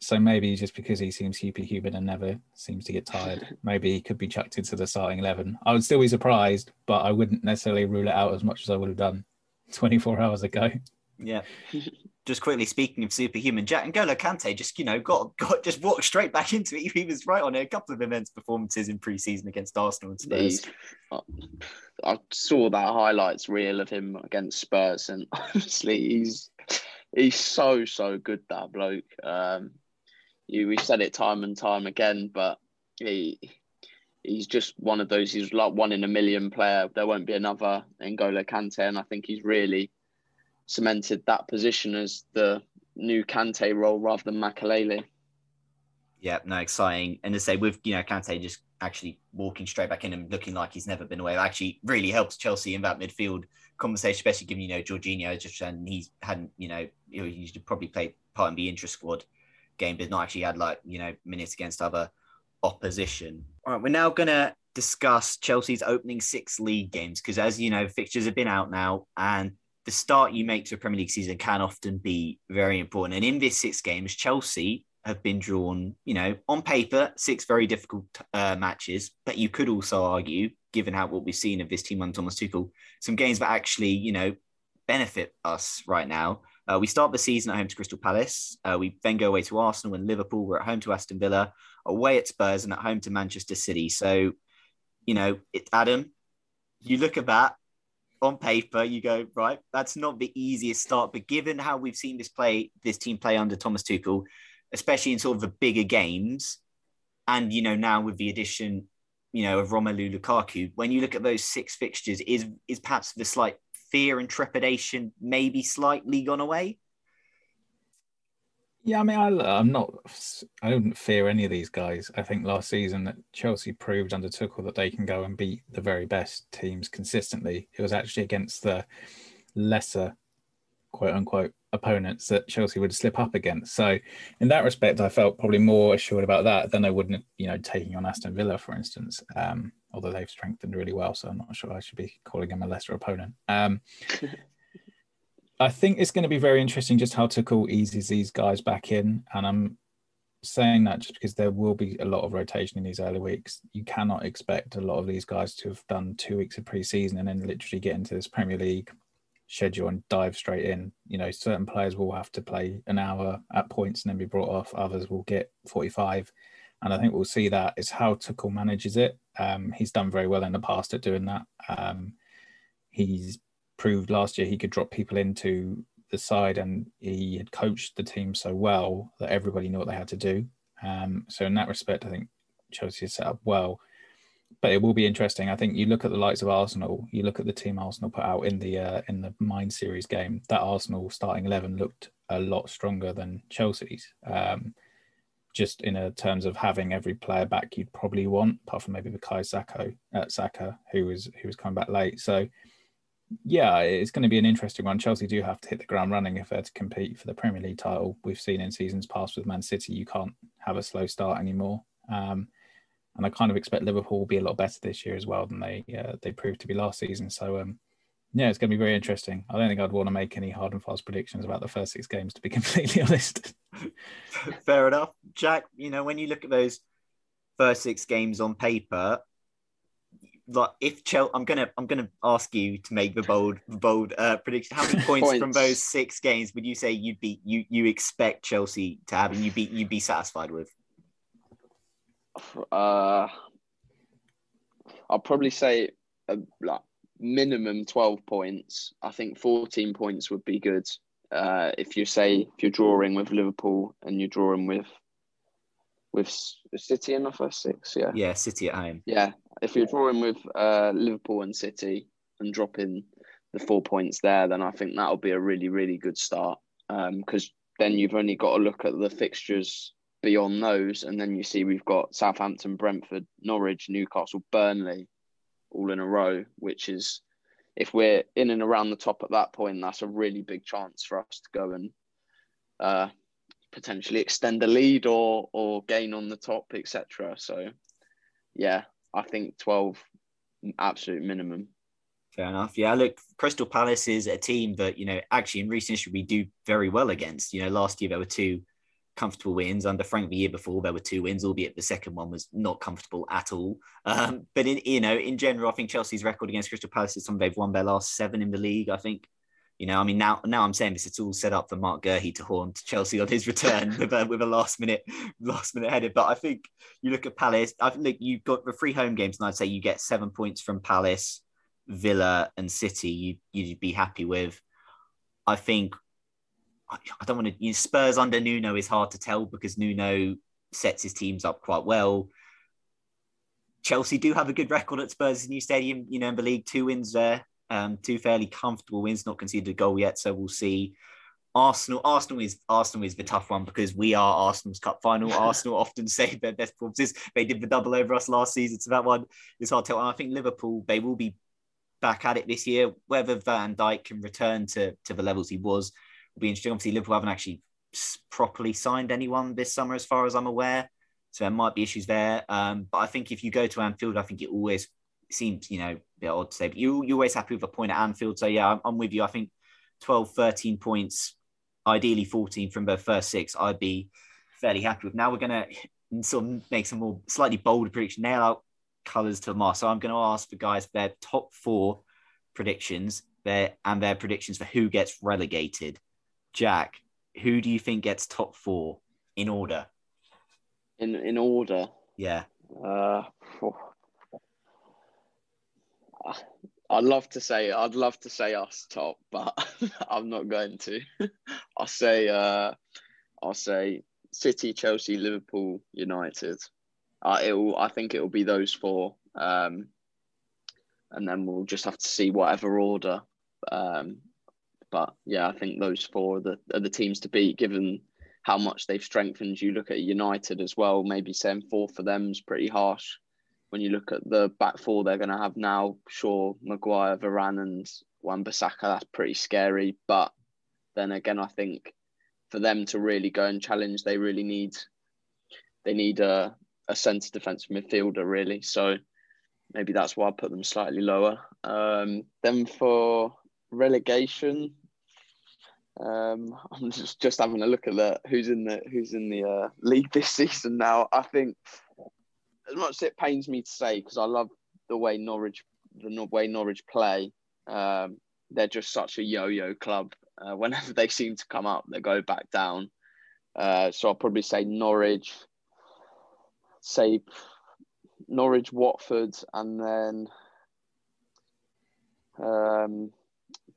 So maybe just because he seems superhuman and never seems to get tired, maybe he could be chucked into the starting eleven. I would still be surprised, but I wouldn't necessarily rule it out as much as I would have done 24 hours ago. Yeah. just quickly speaking of superhuman, Jack N'Golo Kante just you know got got just walked straight back into it. He was right on it. A couple of immense performances in pre-season against Arsenal and Spurs. I saw that highlights reel of him against Spurs, and honestly, he's he's so so good. That bloke. Um, you we said it time and time again, but he he's just one of those. He's like one in a million player. There won't be another N'Golo Kante, and I think he's really cemented that position as the new Kante role rather than Makelele. Yeah, no, exciting. And to say with you know Kante just actually walking straight back in and looking like he's never been away, actually really helps Chelsea in that midfield conversation, especially given you know Jorginho just and he's hadn't you know he probably played part in the interest squad game, but not actually had like you know minutes against other opposition. All right, we're now gonna discuss Chelsea's opening six league games because as you know fixtures have been out now and the start you make to a Premier League season can often be very important. And in this six games, Chelsea have been drawn, you know, on paper, six very difficult uh, matches. But you could also argue, given how what we've seen of this team under Thomas Tuchel, some games that actually, you know, benefit us right now. Uh, we start the season at home to Crystal Palace. Uh, we then go away to Arsenal and Liverpool. We're at home to Aston Villa, away at Spurs, and at home to Manchester City. So, you know, it, Adam, you look at that on paper, you go right. That's not the easiest start, but given how we've seen this play, this team play under Thomas Tuchel, especially in sort of the bigger games. And, you know, now with the addition, you know, of Romelu Lukaku, when you look at those six fixtures, is is perhaps the slight fear and trepidation maybe slightly gone away? Yeah, I mean, I, am not. I don't fear any of these guys. I think last season that Chelsea proved under Tuchel that they can go and beat the very best teams consistently. It was actually against the lesser, quote unquote, opponents that Chelsea would slip up against. So in that respect, I felt probably more assured about that than I wouldn't, you know, taking on Aston Villa, for instance. Um, although they've strengthened really well, so I'm not sure I should be calling them a lesser opponent. Um, I think it's going to be very interesting just how Tuchel eases these guys back in, and I'm saying that just because there will be a lot of rotation in these early weeks. You cannot expect a lot of these guys to have done two weeks of preseason and then literally get into this Premier League schedule and dive straight in. You know, certain players will have to play an hour at points and then be brought off. Others will get 45. And I think we'll see that is how Tuchel manages it. Um, he's done very well in the past at doing that. Um, he's proved last year he could drop people into the side and he had coached the team so well that everybody knew what they had to do. Um, so in that respect, I think Chelsea is set up well but it will be interesting. I think you look at the likes of Arsenal, you look at the team Arsenal put out in the uh, in the Mind Series game. That Arsenal starting eleven looked a lot stronger than Chelsea's. Um, just in a terms of having every player back you'd probably want, apart from maybe Bukayo Saka, uh, Saka, who was who was coming back late. So yeah, it's going to be an interesting one. Chelsea do have to hit the ground running if they're to compete for the Premier League title. We've seen in seasons past with Man City, you can't have a slow start anymore. Um, and I kind of expect Liverpool will be a lot better this year as well than they uh, they proved to be last season. So um, yeah, it's going to be very interesting. I don't think I'd want to make any hard and fast predictions about the first six games, to be completely honest. Fair enough, Jack. You know, when you look at those first six games on paper, like if Chelsea, I'm gonna I'm gonna ask you to make the bold bold uh, prediction. How many points, points, from those six games would you say you'd be you you expect Chelsea to have and you be you'd be satisfied with? Uh, I'll probably say a, like minimum twelve points. I think fourteen points would be good. Uh, if you say if you're drawing with Liverpool and you're drawing with with City in the first six, yeah, yeah, City at home, yeah. If you're drawing with uh, Liverpool and City and dropping the four points there, then I think that'll be a really really good start. Because um, then you've only got to look at the fixtures beyond those, and then you see we've got Southampton, Brentford, Norwich, Newcastle, Burnley, all in a row, which is if we're in and around the top at that point, that's a really big chance for us to go and uh, potentially extend the lead or or gain on the top, etc. So, yeah, I think twelve absolute minimum. Fair enough. Yeah, look, Crystal Palace is a team that you know actually in recent history we do very well against. You know, last year there were two comfortable wins. Under Frank the year before, there were two wins, albeit the second one was not comfortable at all. Um, but in you know, in general, I think Chelsea's record against Crystal Palace is something they've won their last seven in the league. I think. You know, I mean, now now I'm saying this, it's all set up for Mark Guéhi to haunt Chelsea on his return with a with a last minute last minute header. But I think you look at Palace. I think you've got the three home games, and I'd say you get seven points from Palace, Villa, and City. You you'd be happy with. I think I don't want to. You know, Spurs under Nuno is hard to tell because Nuno sets his teams up quite well. Chelsea do have a good record at Spurs' new stadium. You know, in the league, two wins there, um, two fairly comfortable wins, not conceded a goal yet. So we'll see. Arsenal, Arsenal is Arsenal is the tough one because we are Arsenal's cup final. Arsenal often say their best performances. They did the double over us last season, so that one is hard to tell. And I think Liverpool they will be back at it this year. Whether Van Dijk can return to to the levels he was will be interesting. Obviously, Liverpool haven't actually properly signed anyone this summer, as far as I'm aware. So there might be issues there. Um, but I think if you go to Anfield, I think it always seems, you know, a bit odd to say, but you, you're always happy with a point at Anfield. So yeah, I'm, I'm with you. I think 12, 13 points ideally 14 from the first six, I'd be fairly happy with. Now we're going to sort of make some more slightly bolder prediction, nail out colours to Mars. So I'm going to ask the guys their top four predictions there and their predictions for who gets relegated. Jack, who do you think gets top four in order? In in order. Yeah. Uh, I'd love to say I'd love to say us top, but I'm not going to. I'll say uh, I'll say City, Chelsea, Liverpool, United. Uh, it'll I think it'll be those four, um, and then we'll just have to see whatever order. Um, but yeah, I think those four are the are the teams to beat, given how much they've strengthened. You look at United as well. Maybe saying four for them is pretty harsh when you look at the back four they're going to have now, Shaw, Maguire, Varane, and Wan-Bissaka, that's pretty scary. But then again, I think for them to really go and challenge, they really need they need a, a centre defensive midfielder, really. So maybe that's why I put them slightly lower. Um, then for relegation, um, I'm just just having a look at the who's in the who's in the uh, league this season now. I think as much as it pains me to say because I love the way Norwich the way Norwich play. Um, they're just such a yo-yo club. Uh, whenever they seem to come up, they go back down. Uh, so I'll probably say Norwich, say Norwich, Watford, and then um,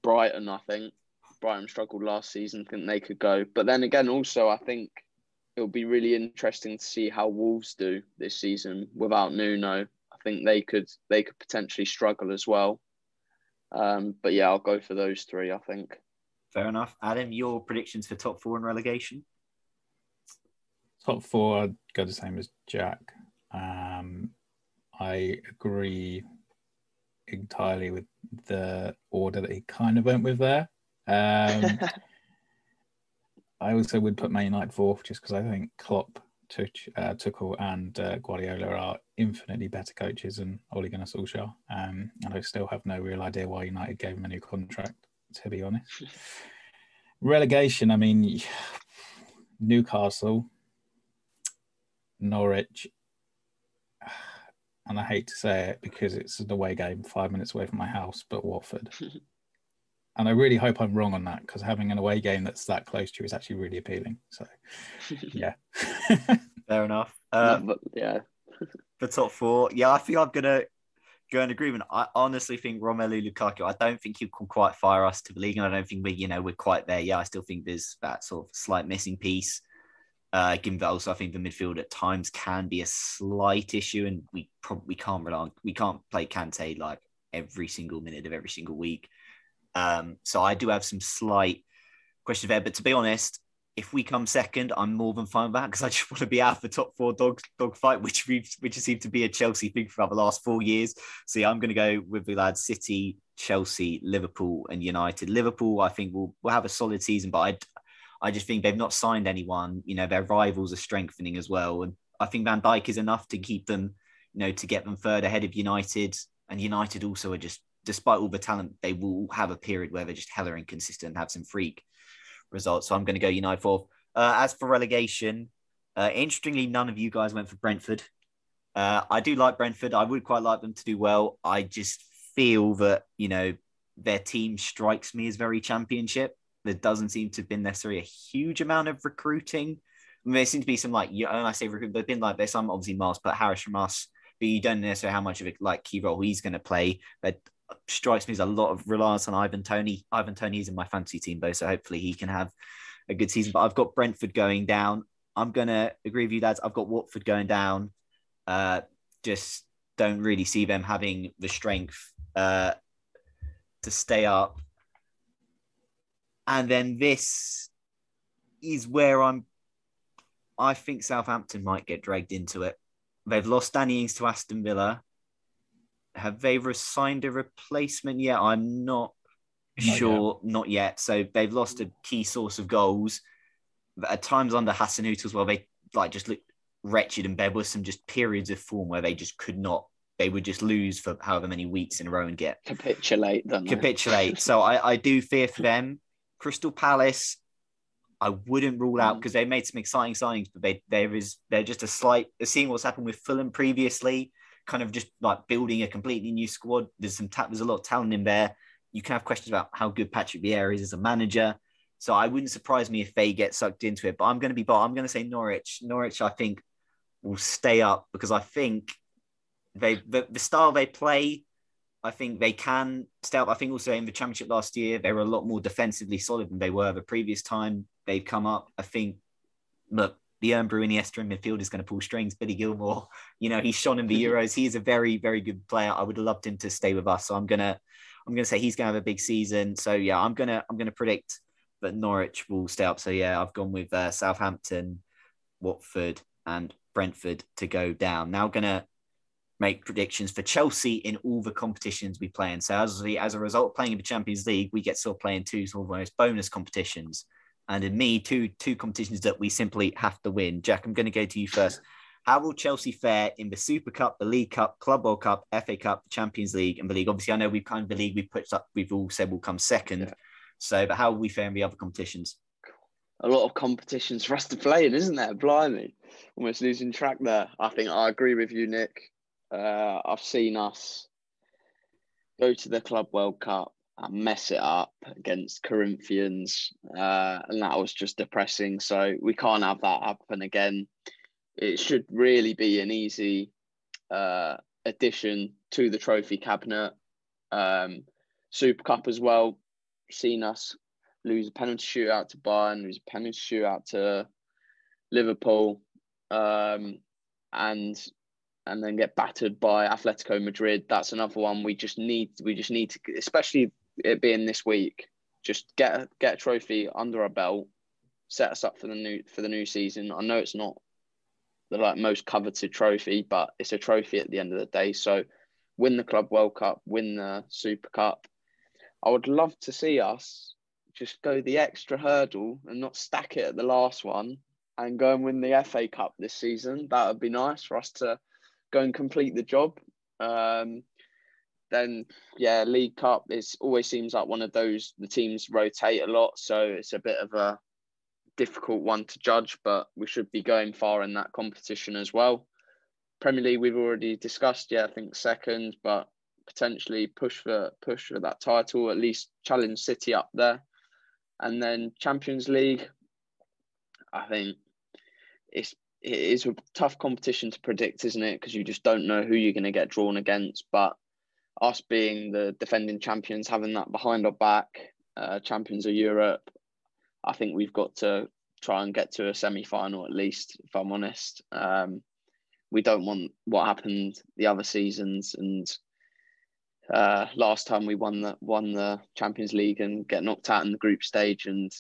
Brighton. I think Brighton struggled last season. I think they could go, but then again, also I think it'll be really interesting to see how Wolves do this season without Nuno. I think they could they could potentially struggle as well. Um, but yeah, I'll go for those three. I think. Fair enough, Adam. Your predictions for top four and relegation? Top four, I'd go the same as Jack. Um, I agree entirely with the order that he kind of went with there. Um, I also would put Man United fourth just because I think Klopp, Tuch, uh, Tuchel, and uh, Guardiola are infinitely better coaches than Ole Gunnar Solskjaer. Um, and I still have no real idea why United gave him a new contract, to be honest. Relegation, I mean, Newcastle, Norwich, and I hate to say it because it's an away game five minutes away from my house, but Watford. and I really hope I'm wrong on that because having an away game that's that close to you is actually really appealing. So, yeah, fair enough. Um, but, yeah, the top four, yeah, I think I'm gonna go in agreement. I honestly think Romelu Lukaku. I don't think he can quite fire us to the league, and I don't think we, you know, we're quite there. Yeah, I still think there's that sort of slight missing piece. Uh, given that also I think the midfield at times can be a slight issue, and we probably can't rely on, we can't play Kante like every single minute of every single week. Um, so I do have some slight questions there. But to be honest, if we come second, I'm more than fine with that because I just want to be out of the top four dog dog fight, which we which seemed to be a Chelsea thing for the last four years. So yeah, I'm going to go with the lads: City, Chelsea, Liverpool, and United. Liverpool, I think will will have a solid season, but I I just think they've not signed anyone. You know, their rivals are strengthening as well, and I think Van Dijk is enough to keep them, you know, to get them third ahead of United. And United also are just despite all the talent, they will have a period where they're just hella inconsistent and have some freak results. So I'm going to go United fourth. Uh, as for relegation, uh, interestingly, none of you guys went for Brentford. Uh, I do like Brentford. I would quite like them to do well. I just feel that, you know, their team strikes me as very championship. There doesn't seem to have been necessarily a huge amount of recruiting. I mean, there seems to be some like, know, I say recruit, but been like there's some obviously Myles Peart-Harris from us, but you don't necessarily how much of a like key role he's going to play. But strikes me as a lot of reliance on Ivan Toney. Ivan Toney is in my fantasy team though, so hopefully he can have a good season. But I've got Brentford going down. I'm gonna agree with you, lads. I've got Watford going down. Uh, just don't really see them having the strength uh, to stay up. And then this is where I'm. I think Southampton might get dragged into it. They've lost Danny Ings to Aston Villa. Have they signed a replacement yet? I'm not, Not sure. Not yet. So they've lost a key source of goals. But at times under Hasenhüttl as well, they like just looked wretched, and there was some just periods of form where they just could not. They would just lose for however many weeks in a row and get Capitulate, don't capitulate. so I, I do fear for them. Crystal Palace, I wouldn't rule out Mm. because they made some exciting signings, but they there is they're just a slight seeing what's happened with Fulham previously, kind of just like building a completely new squad. There's some ta- there's a lot of talent in there. You can have questions about how good Patrick Vieira is as a manager. So I wouldn't surprise me if they get sucked into it. But I'm going to be bold. I'm going to say Norwich. Norwich, I think, will stay up because I think they the, the style they play I think they can stay up. I think also in the championship last year, they were a lot more defensively solid than they were the previous time they've come up. I think, look, the Ernbrew Iniesta in midfield is going to pull strings. Billy Gilmour, you know, he's shone in the Euros. He is a very, very good player. I would have loved him to stay with us. So I'm gonna, I'm gonna say he's gonna have a big season. So yeah, I'm gonna, I'm gonna predict that Norwich will stay up. So yeah, I've gone with uh, Southampton, Watford, and Brentford to go down. Now gonna make predictions for Chelsea in all the competitions we play in. So as we, as a result of playing in the Champions League, we get sort of playing two sort of almost bonus competitions. And in me, two two competitions that we simply have to win. Jack, I'm going to go to you first. How will Chelsea fare in the Super Cup, the League Cup, Club World Cup, FA Cup, Champions League, and the league? Obviously, I know we've kind of the league we've put up, we've all said will come second. Yeah. So, but how will we fare in the other competitions? a lot of competitions for us to play in, isn't there? Blimey, almost losing track there. I think I agree with you, Nick. Uh, I've seen us go to the Club World Cup and mess it up against Corinthians, uh, and that was just depressing. So we can't have that happen again. It should really be an easy uh, addition to the trophy cabinet. Um, Super Cup as well. Seen us lose a penalty shootout to Bayern, lose a penalty shootout to Liverpool, um, and and then get battered by Atletico Madrid. That's another one we just need. We just need to, especially it being this week, just get a, get a trophy under our belt, set us up for the new for the new season. I know it's not the like most coveted trophy, but it's a trophy at the end of the day. So win the Club World Cup, win the Super Cup. I would love to see us just go the extra hurdle and not stack it at the last one and go and win the FA Cup this season. That would be nice for us to go and complete the job. Um, then, yeah, League Cup is always seems like one of those. The teams rotate a lot, so it's a bit of a difficult one to judge. But we should be going far in that competition as well. Premier League we've already discussed. Yeah, I think second, but potentially push for push for that title. At least challenge City up there, and then Champions League. I think it's it is a tough competition to predict, isn't it? Because you just don't know who you're going to get drawn against. But us being the defending champions, having that behind our back, uh, champions of Europe, I think we've got to try and get to a semi final at least, if I'm honest. Um, we don't want what happened the other seasons and uh, last time we won the won the Champions League and get knocked out in the group stage and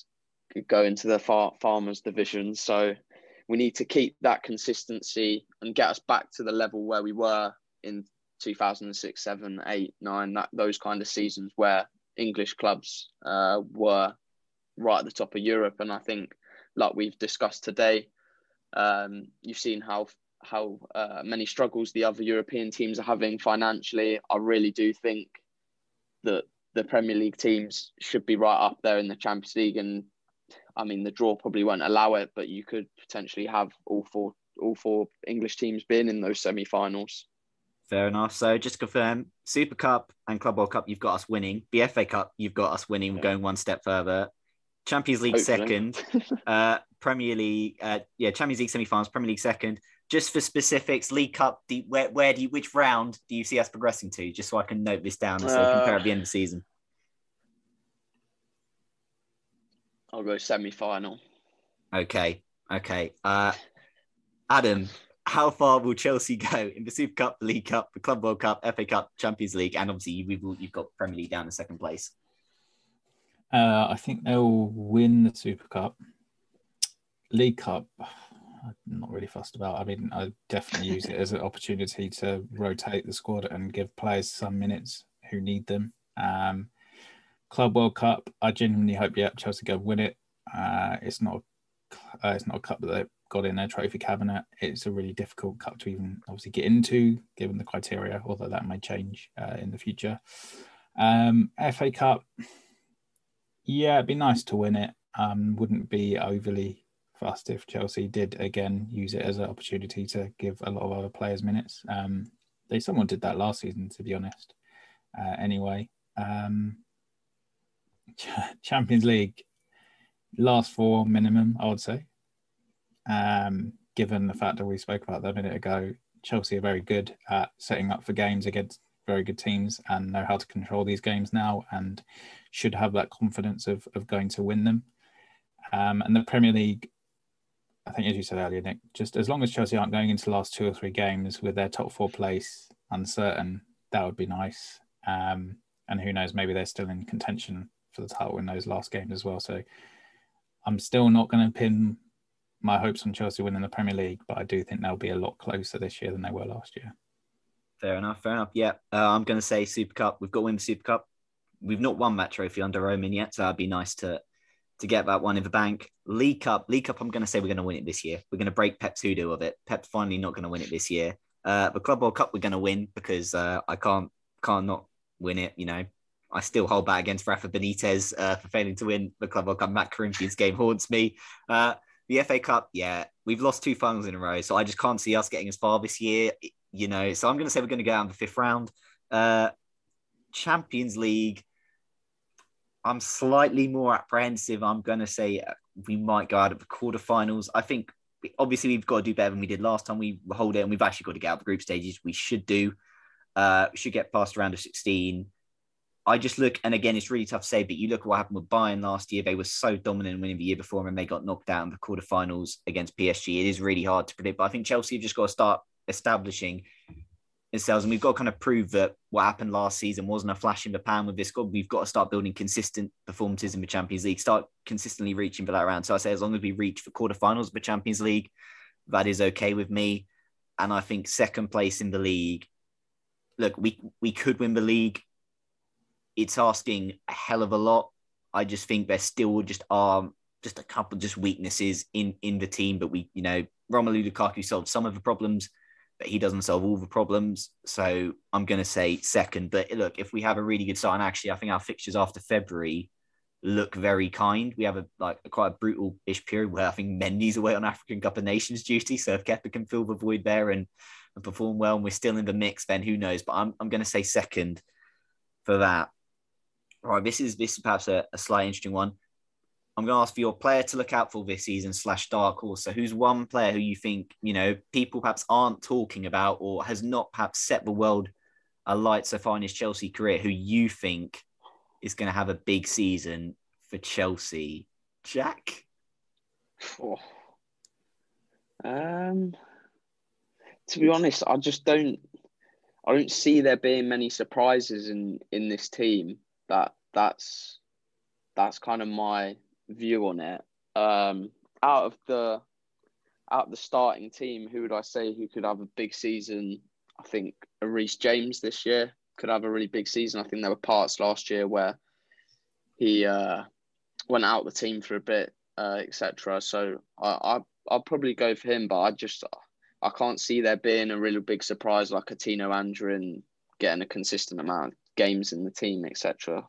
go into the far, farmers division. So we need to keep that consistency and get us back to the level where we were in 2006, 7, 8, 9, that, those kind of seasons where English clubs uh, were right at the top of Europe. And I think, like we've discussed today, um, you've seen how how uh, many struggles the other European teams are having financially. I really do think that the Premier League teams should be right up there in the Champions League. And I mean, the draw probably won't allow it, but you could potentially have all four all four English teams being in those semi-finals. Fair enough. So just confirm, Super Cup and Club World Cup, you've got us winning. The FA Cup, you've got us winning. We're going one step further. Champions League Hopefully. second. uh, Premier League, uh, yeah, Champions League semi-finals, Premier League second. Just for specifics, League Cup, do, where where do you, which round do you see us progressing to? Just so I can note this down and so Uh, compare at the end of the season. I'll go semi-final. Okay, okay. Uh, Adam, how far will Chelsea go in the Super Cup, the League Cup, the Club World Cup, FA Cup, Champions League, and obviously you've, you've got Premier League down in second place? Uh, I think they'll win the Super Cup. League Cup, I'm not really fussed about. I mean, I definitely use it as an opportunity to rotate the squad and give players some minutes who need them. Um, Club World Cup, I genuinely hope yeah Chelsea go win it. Uh, it's not uh, it's not a cup that got in their trophy cabinet. It's a really difficult cup to even obviously get into, given the criteria, although that may change uh, in the future. Um, FA Cup, yeah, it'd be nice to win it. Um, wouldn't be overly fussed if Chelsea did again use it as an opportunity to give a lot of other players minutes. Um, they someone did that last season, to be honest. Uh, anyway, um, Champions League last four minimum, I would say. Um, given the fact that we spoke about that a minute ago, Chelsea are very good at setting up for games against very good teams and know how to control these games now and should have that confidence of, of going to win them. Um, and the Premier League, I think, as you said earlier, Nick, just as long as Chelsea aren't going into the last two or three games with their top four place uncertain, that would be nice. Um, and who knows, maybe they're still in contention for the title in those last games as well. So I'm still not going to pin my hopes on Chelsea winning the Premier League, but I do think they'll be a lot closer this year than they were last year. Fair enough. Fair enough. Yeah, uh, I'm going to say Super Cup. We've got to win the Super Cup. We've not won that trophy under Roman yet, so that'd be nice to to get that one in the bank. League Cup, League Cup. I'm going to say we're going to win it this year. We're going to break Pep's hoodoo of it. Pep's finally not going to win it this year. Uh, the Club World Cup, we're going to win because uh, I can't can't not win it. You know, I still hold back against Rafa Benitez uh, for failing to win the Club World Cup. Matt Corinthians game haunts me. Uh, the FA Cup, yeah, we've lost two finals in a row, so I just can't see us getting as far this year. You know, so I'm going to say we're going to go out in the fifth round. Uh, Champions League, I'm slightly more apprehensive. I'm going to say uh, we might go out of the quarterfinals. I think obviously we've got to do better than we did last time. We hold it, and we've actually got to get out of the group stages. We should do. Uh, we should get past round of 16. I just look, and again, it's really tough to say, but you look at what happened with Bayern last year. They were so dominant winning the year before, and they got knocked out in the quarterfinals against PSG. It is really hard to predict, but I think Chelsea have just got to start establishing themselves, and we've got to kind of prove that what happened last season wasn't a flash in the pan with this squad. We've got to start building consistent performances in the Champions League, start consistently reaching for that round. So I say, as long as we reach the quarterfinals of the Champions League, that is okay with me. And I think second place in the league. Look, we we could win the league it's asking a hell of a lot. I just think there still just are just a couple just weaknesses in in the team, but we, you know, Romelu Lukaku solved some of the problems, but he doesn't solve all the problems. So I'm going to say second. But look, if we have a really good start, and actually, I think our fixtures after February look very kind. We have a like a quite a brutal ish period where I think Mendy's away on African Cup of Nations duty. So if Kepa can fill the void there and, and perform well, and we're still in the mix, then who knows? But I'm I'm going to say second for that. Right, this is this is perhaps a, a slightly interesting one. I'm going to ask for your player to look out for this season slash dark horse. So, who's one player who you think you know people perhaps aren't talking about or has not perhaps set the world alight so far in his Chelsea career, who you think is going to have a big season for Chelsea? Jack. Oh. Um, to be honest, I just don't. I don't see there being many surprises in in this team that that's that's kind of my view on it. Um, out of the out of the starting team, who would I say who could have a big season? I think Reece James this year could have a really big season. I think there were parts last year where he uh, went out the team for a bit, uh, etc. So I, I I'll probably go for him, but I just I can't see there being a really big surprise like a Tino Anjorin getting a consistent amount games in the team, etc.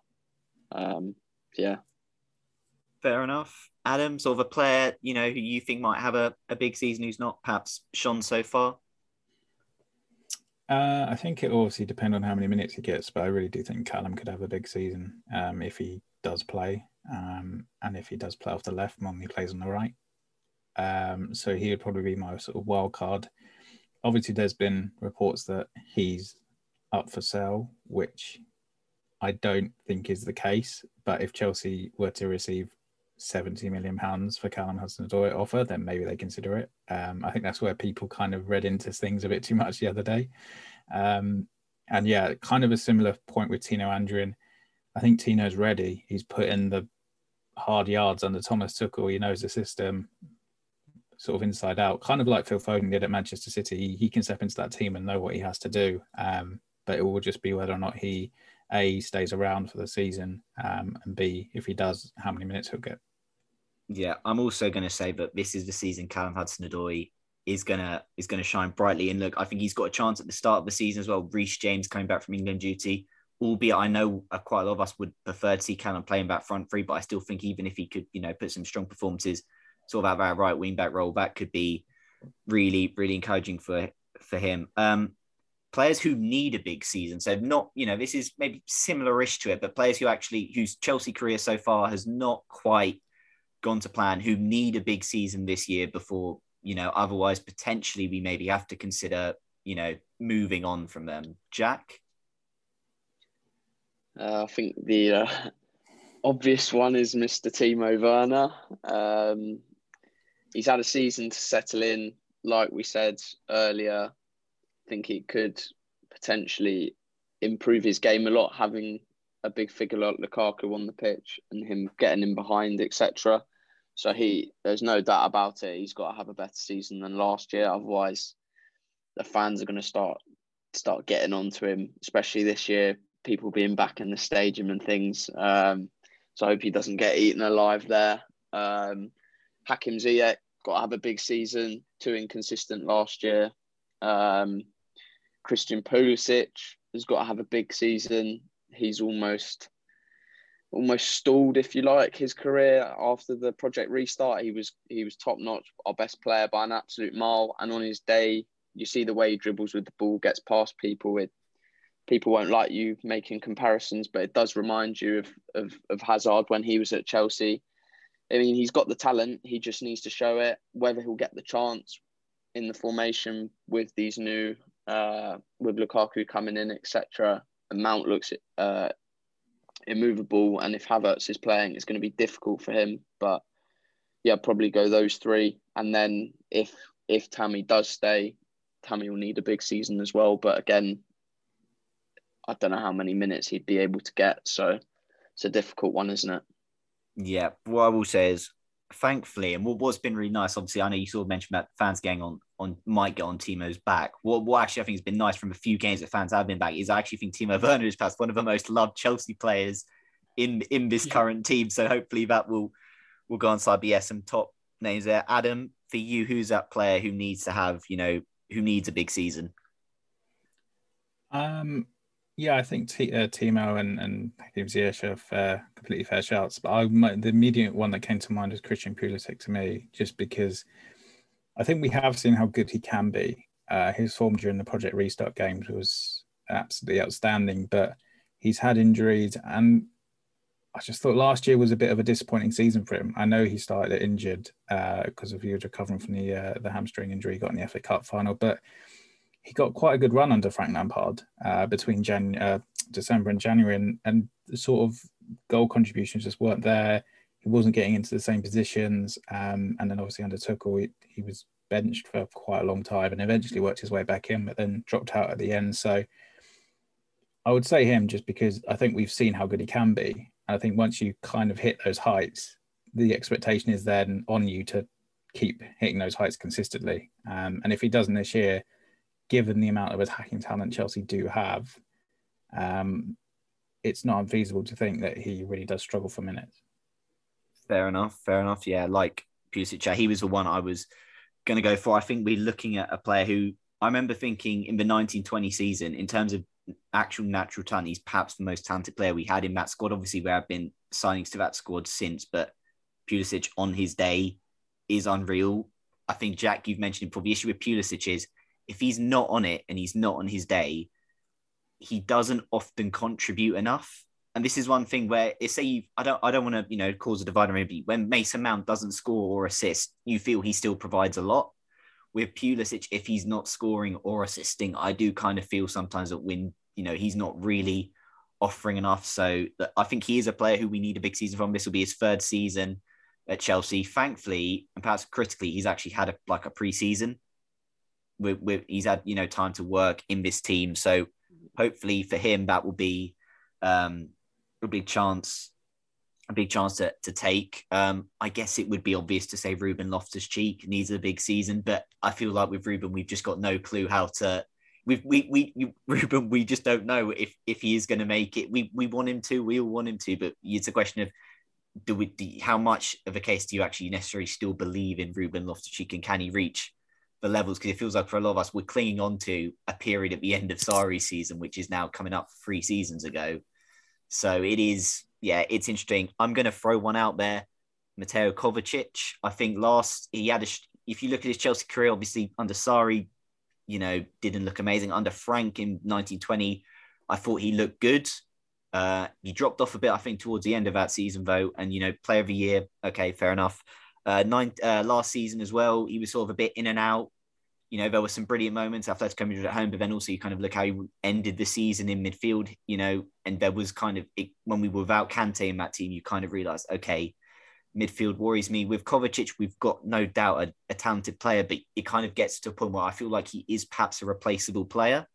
Um, yeah. Fair enough. Adam, sort of a player, you know, who you think might have a, a big season who's not perhaps shone so far? Uh, I think it obviously depend on how many minutes he gets, but I really do think Callum could have a big season um, if he does play, um, and if he does play off the left more he plays on the right. Um, so he would probably be my sort of wild card. Obviously, there's been reports that he's up for sale, which I don't think is the case. But if Chelsea were to receive 70 million pounds for Callum Hudson-Odoi offer, then maybe they consider it. Um, I think that's where people kind of read into things a bit too much the other day. Um, and yeah, kind of a similar point with Tino Anjorin. I think Tino's ready. He's put in the hard yards under Thomas Tuchel. He knows the system sort of inside out, kind of like Phil Foden did at Manchester City. He, he can step into that team and know what he has to do. Um, but it will just be whether or not he a stays around for the season, um, and b if he does, how many minutes he'll get. Yeah, I'm also going to say that this is the season Callum Hudson-Odoi is gonna is gonna shine brightly. And look, I think he's got a chance at the start of the season as well. Reece James coming back from England duty, albeit I know uh, quite a lot of us would prefer to see Callum playing back front three, but I still think even if he could, you know, put some strong performances, sort of have our right wing back role, that could be really really encouraging for for him. Um, players who need a big season. So not, you know, this is maybe similar-ish to it, but players who actually whose Chelsea career so far has not quite gone to plan, who need a big season this year before, you know, otherwise potentially we maybe have to consider, you know, moving on from them. Jack? Uh, I think the uh, obvious one is Mr. Timo Werner. Um, he's had a season to settle in, like we said earlier think he could potentially improve his game a lot, having a big figure like Lukaku on the pitch and him getting in behind, etc. So he, there's no doubt about it. He's got to have a better season than last year. Otherwise, the fans are going to start start getting onto him, especially this year. People being back in the stadium and things. Um, so I hope he doesn't get eaten alive there. Um, Hakim Ziyech got to have a big season. Too inconsistent last year. Um, Christian Pulisic has got to have a big season. He's almost almost stalled, if you like, his career after the project restart. He was he was top notch, our best player by an absolute mile. And on his day, you see the way he dribbles with the ball, gets past people. It people won't like you making comparisons, but it does remind you of of, of Hazard when he was at Chelsea. I mean, he's got the talent. He just needs to show it. Whether he'll get the chance in the formation with these new uh, with Lukaku coming in, etc. Mount looks uh, immovable, and if Havertz is playing, it's going to be difficult for him. But yeah, probably go those three, and then if if Tammy does stay, Tammy will need a big season as well. But again, I don't know how many minutes he'd be able to get, so it's a difficult one, isn't it? Yeah, what I will say is thankfully, and what, what's been really nice, obviously, I know you sort of mentioned about fans getting on on might get on Timo's back. What, what actually I think has been nice from a few games that fans have been back is I actually think Timo Werner is perhaps one of the most loved Chelsea players in in this yeah. current team. So hopefully that will will go on side. But yeah, some top names there. Adam, for you, who's that player who needs to have you know who needs a big season? Um, yeah, I think T- uh, Timo and and Hakim Ziyech are fair, completely fair shouts. But I, my, the immediate one that came to mind is Christian Pulisic to me, just because I think we have seen how good he can be. Uh, his form during the Project Restart games was absolutely outstanding, but he's had injuries, and I just thought last year was a bit of a disappointing season for him. I know he started injured because uh, of he was recovering from the uh, the hamstring injury he got in the FA Cup final, but he got quite a good run under Frank Lampard uh, between Jan- uh, December and January, and, and sort of goal contributions just weren't there. He wasn't getting into the same positions, um, and then obviously under Tuchel, he, he was benched for quite a long time, and eventually worked his way back in, but then dropped out at the end. So I would say him just because I think we've seen how good he can be. And I think once you kind of hit those heights, the expectation is then on you to keep hitting those heights consistently. Um, and if he doesn't this year, given the amount of attacking talent Chelsea do have, um, it's not unfeasible to think that he really does struggle for minutes. Fair enough. Fair enough. Yeah, like Pulisic, he was the one I was going to go for. I think we're looking at a player who I remember thinking in the 1920 season, in terms of actual natural talent, he's perhaps the most talented player we had in that squad. Obviously, there have been signings to that squad since, but Pulisic on his day is unreal. I think Jack, you've mentioned before. The issue with Pulisic is if he's not on it and he's not on his day, he doesn't often contribute enough. And this is one thing where it's say you, I don't I don't want to you know cause a divider maybe when Mason Mount doesn't score or assist, you feel he still provides a lot. With Pulisic, if he's not scoring or assisting, I do kind of feel sometimes that when you know he's not really offering enough. So I think he is a player who we need a big season from. This will be his third season at Chelsea. Thankfully, and perhaps critically, he's actually had a, like a pre-season with, with he's had you know time to work in this team. So hopefully for him that will be um, a big chance, a big chance to, to take. Um, I guess it would be obvious to say Ruben Loftus Cheek needs a big season, but I feel like with Ruben, we've just got no clue how to. We've, we we Ruben, we just don't know if if he is going to make it. We we want him to. We all want him to, but it's a question of do we do, how much of a case do you actually necessarily still believe in Ruben Loftus Cheek and can he reach the levels? Because it feels like for a lot of us, we're clinging on to a period at the end of Sarri's season, which is now coming up three seasons ago. So it is, yeah, it's interesting. I'm going to throw one out there. Mateo Kovacic. I think last he had a. If you look at his Chelsea career, obviously under Sarri, you know, didn't look amazing. Under Frank in 1920, I thought he looked good. Uh, he dropped off a bit, I think, towards the end of that season, though. And you know, player of the year, okay, fair enough. Uh, nine, uh, last season as well, he was sort of a bit in and out. You know, there were some brilliant moments. Atletico Madrid at home, but then also you kind of look how he ended the season in midfield. You know, and there was kind of it, when we were without Kante in that team, you kind of realised, okay, midfield worries me. With Kovacic, we've got no doubt a, a talented player, but it kind of gets to a point where I feel like he is perhaps a replaceable player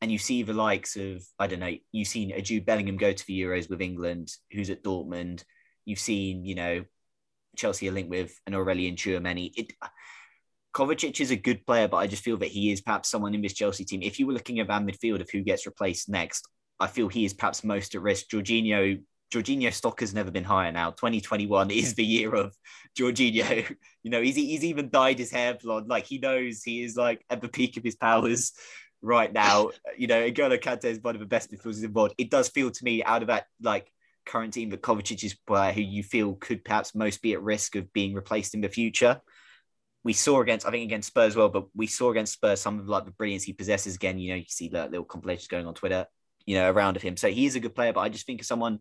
and you see the likes of I don't know, you've seen a Jude Bellingham go to the Euros with England, who's at Dortmund. You've seen, you know, Chelsea are linked with an Aurelien Tchouameni. It Kovacic is a good player, but I just feel that he is perhaps someone in this Chelsea team. If you were looking at that midfield of who gets replaced next, I feel he is perhaps most at risk. Jorginho, Jorginho stock has never been higher now. 2021 is the year of Jorginho. You know, he's, he's even dyed his hair blonde. Like he knows he is like at the peak of his powers right now. You know, N'Golo Kante is one of the best midfielders involved. It does feel to me out of that like current team that Kovacic is player who you feel could perhaps most be at risk of being replaced in the future. We saw against, I think against Spurs well, but we saw against Spurs some of like the brilliance he possesses. Again, you know, you see the little compilations going on Twitter, you know, around of him. So he is a good player, but I just think of someone,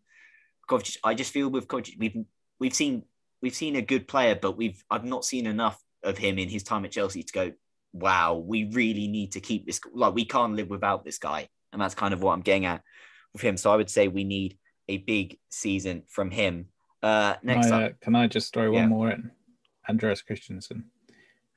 Kovacic. I just feel with Kovacic, we've we've seen we've seen a good player, but we've I've not seen enough of him in his time at Chelsea to go, wow, we really need to keep this. Like, we can't live without this guy. And that's kind of what I'm getting at with him. So I would say we need a big season from him. Uh, next can I, up, uh, can I just throw Yeah. one more in? Andreas Christensen.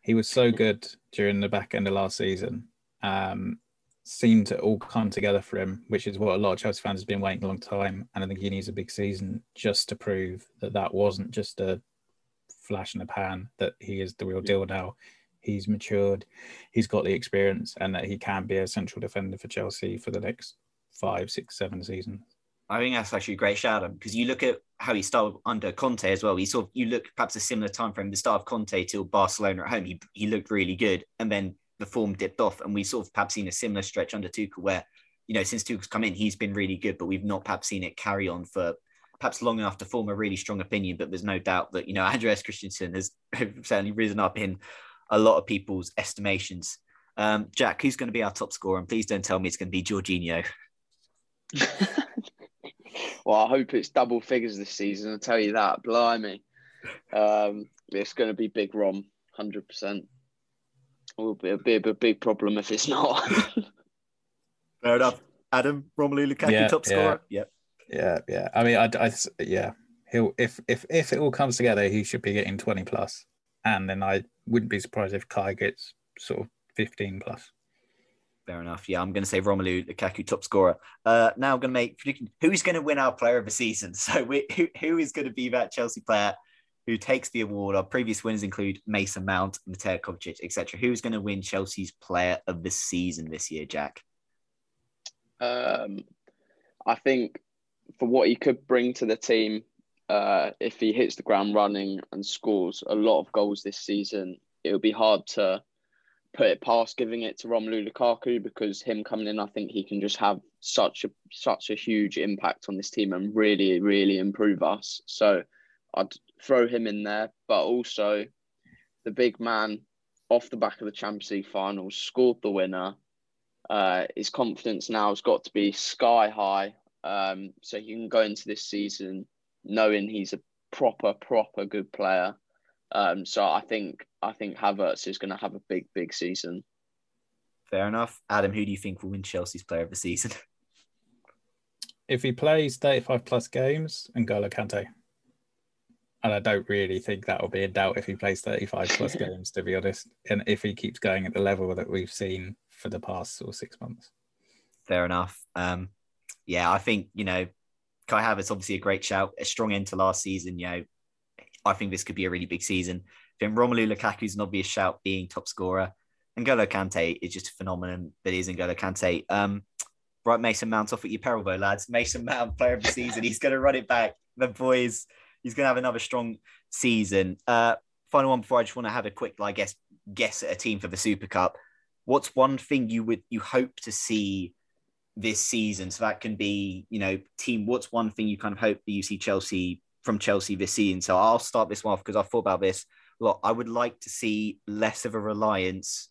He was so good during the back end of last season. Um, seemed to all come together for him, which is what a lot of Chelsea fans have been waiting a long time. And I think he needs a big season just to prove that that wasn't just a flash in the pan, that he is the real deal now. He's matured, he's got the experience, and that he can be a central defender for Chelsea for the next five, six, seven seasons. I think that's actually a great shout out because you look at how he started under Conte as well. He sort of you look perhaps a similar time frame, the start of Conte till Barcelona at home. He he looked really good, and then the form dipped off, and we sort of perhaps seen a similar stretch under Tuchel where you know since Tuchel's come in, he's been really good, but we've not perhaps seen it carry on for perhaps long enough to form a really strong opinion. But there's no doubt that you know Andreas Christensen has certainly risen up in a lot of people's estimations. Um, Jack, who's going to be our top scorer? And please don't tell me it's going to be Jorginho. well, I hope it's double figures this season. I'll tell you that. Blimey. Um, it's going to be Big Rom, 100%. It will be a bit of a big problem if it's not. Fair enough. Adam, Romelu Lukaku, Yeah, top scorer. Yep. Yeah, yeah. I mean, I, I yeah. He'll if if if it all comes together, he should be getting twenty plus, and then I wouldn't be surprised if Kai gets sort of fifteen plus. Fair enough. Yeah, I'm going to say Romelu Lukaku, top scorer. Uh, now I'm going to make. Who's going to win our player of the season? So we, who, who is going to be that Chelsea player who takes the award? Our previous winners include Mason Mount, Mateo Kovacic, etc. Who's going to win Chelsea's player of the season this year, Jack? Um, I think for what he could bring to the team, uh, if he hits the ground running and scores a lot of goals this season, it would be hard to put it past giving it to Romelu Lukaku because him coming in, I think he can just have such a such a huge impact on this team and really, really improve us. So I'd throw him in there, but also the big man off the back of the Champions League finals scored the winner. Uh, his confidence now has got to be sky high. Um, so he can go into this season knowing he's a proper, proper good player. Um, so I think I think Havertz is going to have a big, big season. Fair enough. Adam, who do you think will win Chelsea's player of the season? If he plays thirty-five plus games, and N'Golo Kante. And I don't really think that will be in doubt if he plays 35 plus games, to be honest. And if he keeps going at the level that we've seen for the past sort of six months. Fair enough. Um, yeah, I think, you know, Kai Havertz, obviously a great shout, a strong end to last season. You know, I think this could be a really big season. Then Romelu Lukaku is an obvious shout, being top scorer. And N'Golo Kante is just a phenomenon that is N'Golo Kante. Um, right, Mason Mount off at your peril, though, lads. Mason Mount, player of the season. He's going to run it back. The boys, he's going to have another strong season. Uh, final one before I just want to have a quick, I guess, guess at a team for the Super Cup. What's one thing you would you hope to see this season? So that can be, you know, team. What's one thing you kind of hope that you see Chelsea from Chelsea this season? So I'll start this one off because I thought about this. Look, I would like to see less of a reliance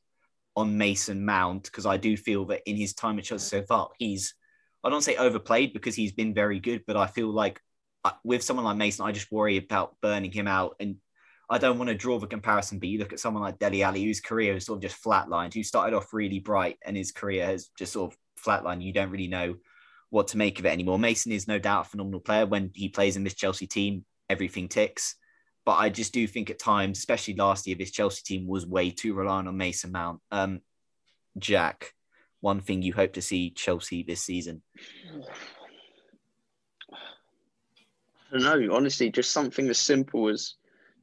on Mason Mount because I do feel that in his time at Chelsea so far, he's I don't say overplayed because he's been very good, but I feel like uh, with someone like Mason, I just worry about burning him out. And I don't want to draw the comparison, but you look at someone like Dele Alli, whose career is sort of just flatlined, who started off really bright and his career has just sort of flatlined. You don't really know what to make of it anymore. Mason is no doubt a phenomenal player. When he plays in this Chelsea team, everything ticks. But I just do think at times, especially last year, this Chelsea team was way too reliant on Mason Mount. Um, Jack, one thing you hope to see Chelsea this season? I don't know. Honestly, just something as simple as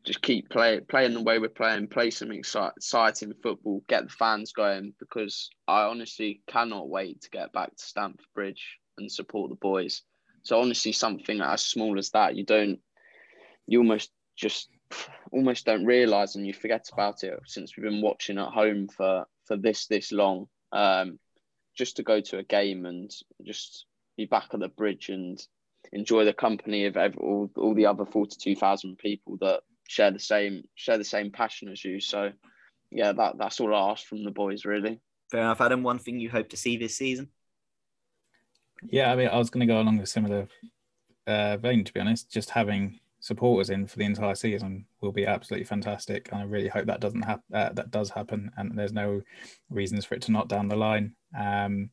just keep play, playing the way we're playing, play some exciting football, get the fans going. Because I honestly cannot wait to get back to Stamford Bridge and support the boys. So honestly, something as small as that, you don't, you almost just almost don't realize and you forget about it since we've been watching at home for for this this long. Um just to go to a game and just be back at the bridge and enjoy the company of every, all, all the other 42,000 people that share the same share the same passion as you. So yeah that that's all I ask from the boys really. Fair enough Adam. One thing you hope to see this season? Yeah I mean I was going to go along the similar uh, vein to be honest just having supporters in for the entire season will be absolutely fantastic. And I really hope that doesn't happen. Uh, that does happen, and there's no reasons for it to not down the line. Um,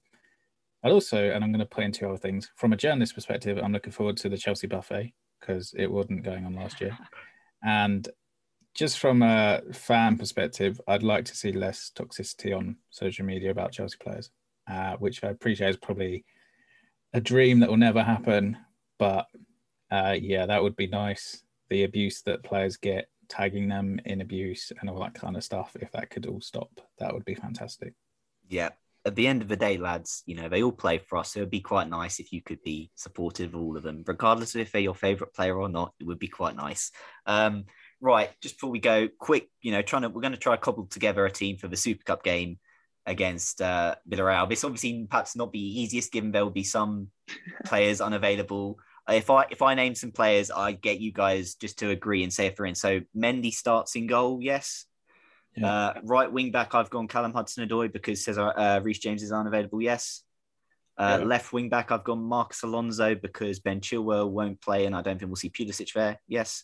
I'd also, and I'm going to put in two other things from a journalist perspective. I'm looking forward to the Chelsea buffet because it wasn't going on last year, and just from a fan perspective, I'd like to see less toxicity on social media about Chelsea players, uh, which I appreciate is probably a dream that will never happen, but uh, yeah, that would be nice. The abuse that players get, tagging them in abuse and all that kind of stuff, if that could all stop, that would be fantastic. Yeah. At the end of the day, lads, you know, they all play for us. So it'd be quite nice if you could be supportive of all of them, regardless of if they're your favorite player or not. It would be quite nice. Um, right. Just before we go, quick, you know, trying to, we're going to try to cobble together a team for the Super Cup game against uh, Villarreal. This obviously perhaps not be easiest given there will be some players unavailable if I if I name some players, I get you guys just to agree and say if they're in. So Mendy starts in goal, yes. Yeah. Uh, right wing back, I've gone Callum Hudson-Odoi because Cesar uh, Reece James is unavailable. Yes. Uh, yeah. Left wing back, I've gone Marcos Alonso because Ben Chilwell won't play, and I don't think we'll see Pulisic there. Yes.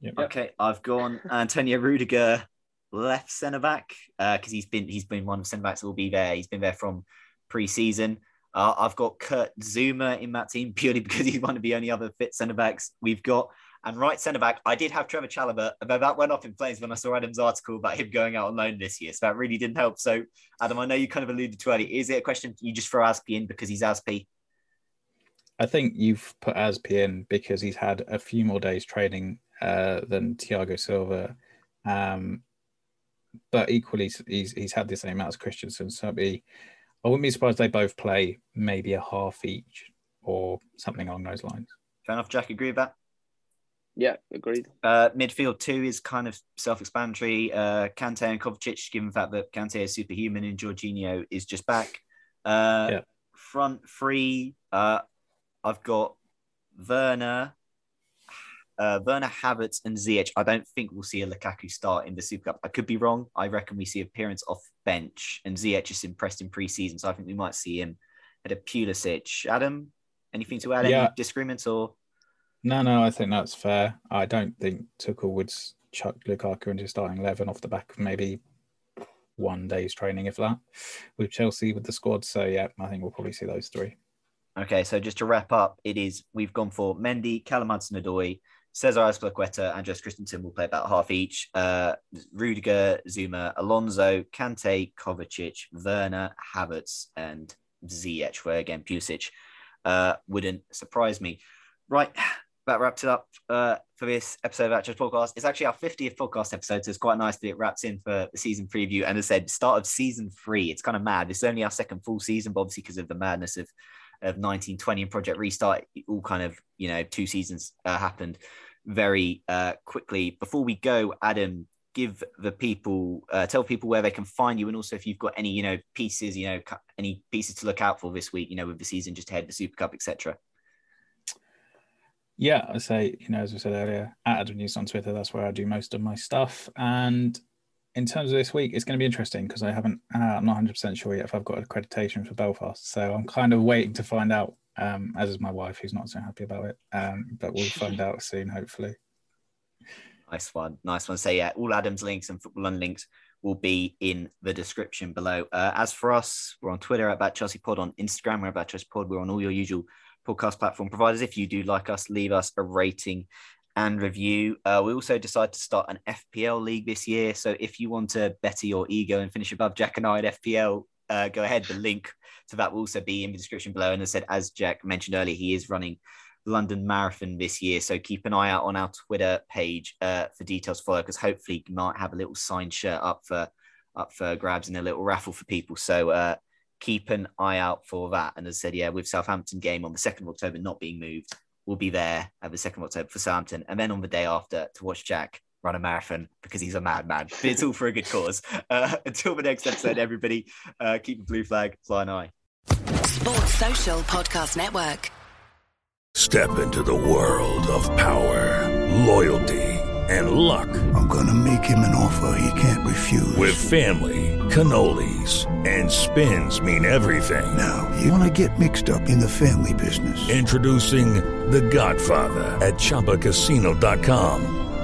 Yep. Okay, I've gone Antonio Rudiger, left centre back because uh, he's been he's been one of centre backs that will be there. He's been there from pre-season. Uh, I've got Kurt Zouma in that team purely because he's one of the only other fit centre backs we've got. And right centre back, I did have Trevoh Chalobah, but that went off in flames when I saw Adam's article about him going out on loan this year. So that really didn't help. So, Adam, I know you kind of alluded to earlier. Is it a question you just throw Azpi in because he's Azpi? I think you've put Azpi in because he's had a few more days training uh, than Thiago Silva. Um, but equally, he's, he's had the same amount as Christensen. So it'd be I wouldn't be surprised they both play maybe a half each or something along those lines. Fair enough, Jack. Agree with that? Yeah, agreed. Uh, midfield two is kind of self-explanatory. Uh, Kante and Kovacic, given the fact that Kante is superhuman and Jorginho is just back. Uh, yeah. Front three, uh, I've got Werner, uh, Werner Havertz and Ziyech. I don't think we'll see a Lukaku start in the Super Cup. I could be wrong. I reckon we see appearance off bench, and Ziyech is impressed in preseason, so I think we might see him at a Pulisic. Adam, anything to add? Yeah. Any disagreements or? No, no, I think that's fair. I don't think Tuchel would chuck Lukaku into starting eleven off the back of maybe one day's training, if that, with Chelsea with the squad. So yeah, I think we'll probably see those three. Okay, so just to wrap up, it is we've gone for Mendy, Callum Hudson-Odoi, Cesar Azpilicueta and Just Christensen will play about half each. Uh, Rudiger, Zouma, Alonso, Kante, Kovacic, Werner, Havertz, and Ziyech, where again, Pulisic. uh, wouldn't surprise me. Right, that wraps it up uh, for this episode of Actress Podcast. It's actually our 50th podcast episode, so it's quite nice that it wraps in for the season preview. And as I said, start of season three. It's kind of mad. It's only our second full season, but obviously because of the madness of of 1920 and Project Restart, all kind of you know two seasons uh, happened very uh, quickly. Before we go, Adam, give the people uh, tell people where they can find you, and also if you've got any you know pieces, you know any pieces to look out for this week, you know with the season just ahead, the Super Cup, etc. Yeah, I say, you know, as we said earlier, at Adam News on Twitter, that's where I do most of my stuff. And in terms of this week, it's going to be interesting because I haven't, uh, I'm not 100% sure yet if I've got accreditation for Belfast. So I'm kind of waiting to find out, um, as is my wife, who's not so happy about it. Um, but we'll find out soon, hopefully. Nice one. Nice one. So, yeah, all Adam's links and Football links will be in the description below. Uh, as for us, we're on Twitter about Chelsea Pod, on Instagram, we're about Chelsea Pod, we're on all your usual podcast platform providers. If you do like us, leave us a rating and review. Uh, we also decided to start an FPL league this year. So if you want to better your ego and finish above Jack and I at FPL, uh, go ahead. The link to that will also be in the description below. And as I said, as Jack mentioned earlier, he is running London Marathon this year. So keep an eye out on our Twitter page uh, for details follow because hopefully you might have a little signed shirt up for up for grabs and a little raffle for people. So uh, keep an eye out for that. And as I said, yeah, with Southampton game on the 2nd of October not being moved, we'll be there at the 2nd of October for Southampton. And then on the day after to watch Jack run a marathon because he's a madman. But it's all for a good cause. Uh, until the next episode, everybody, uh, keep the blue flag flying high. Sports Social Podcast Network. Step into the world of power, loyalty, and luck. I'm going to make him an offer he can't refuse. With family, cannolis, and spins mean everything. Now, you want to get mixed up in the family business. Introducing The Godfather at ChumbaCasino.com.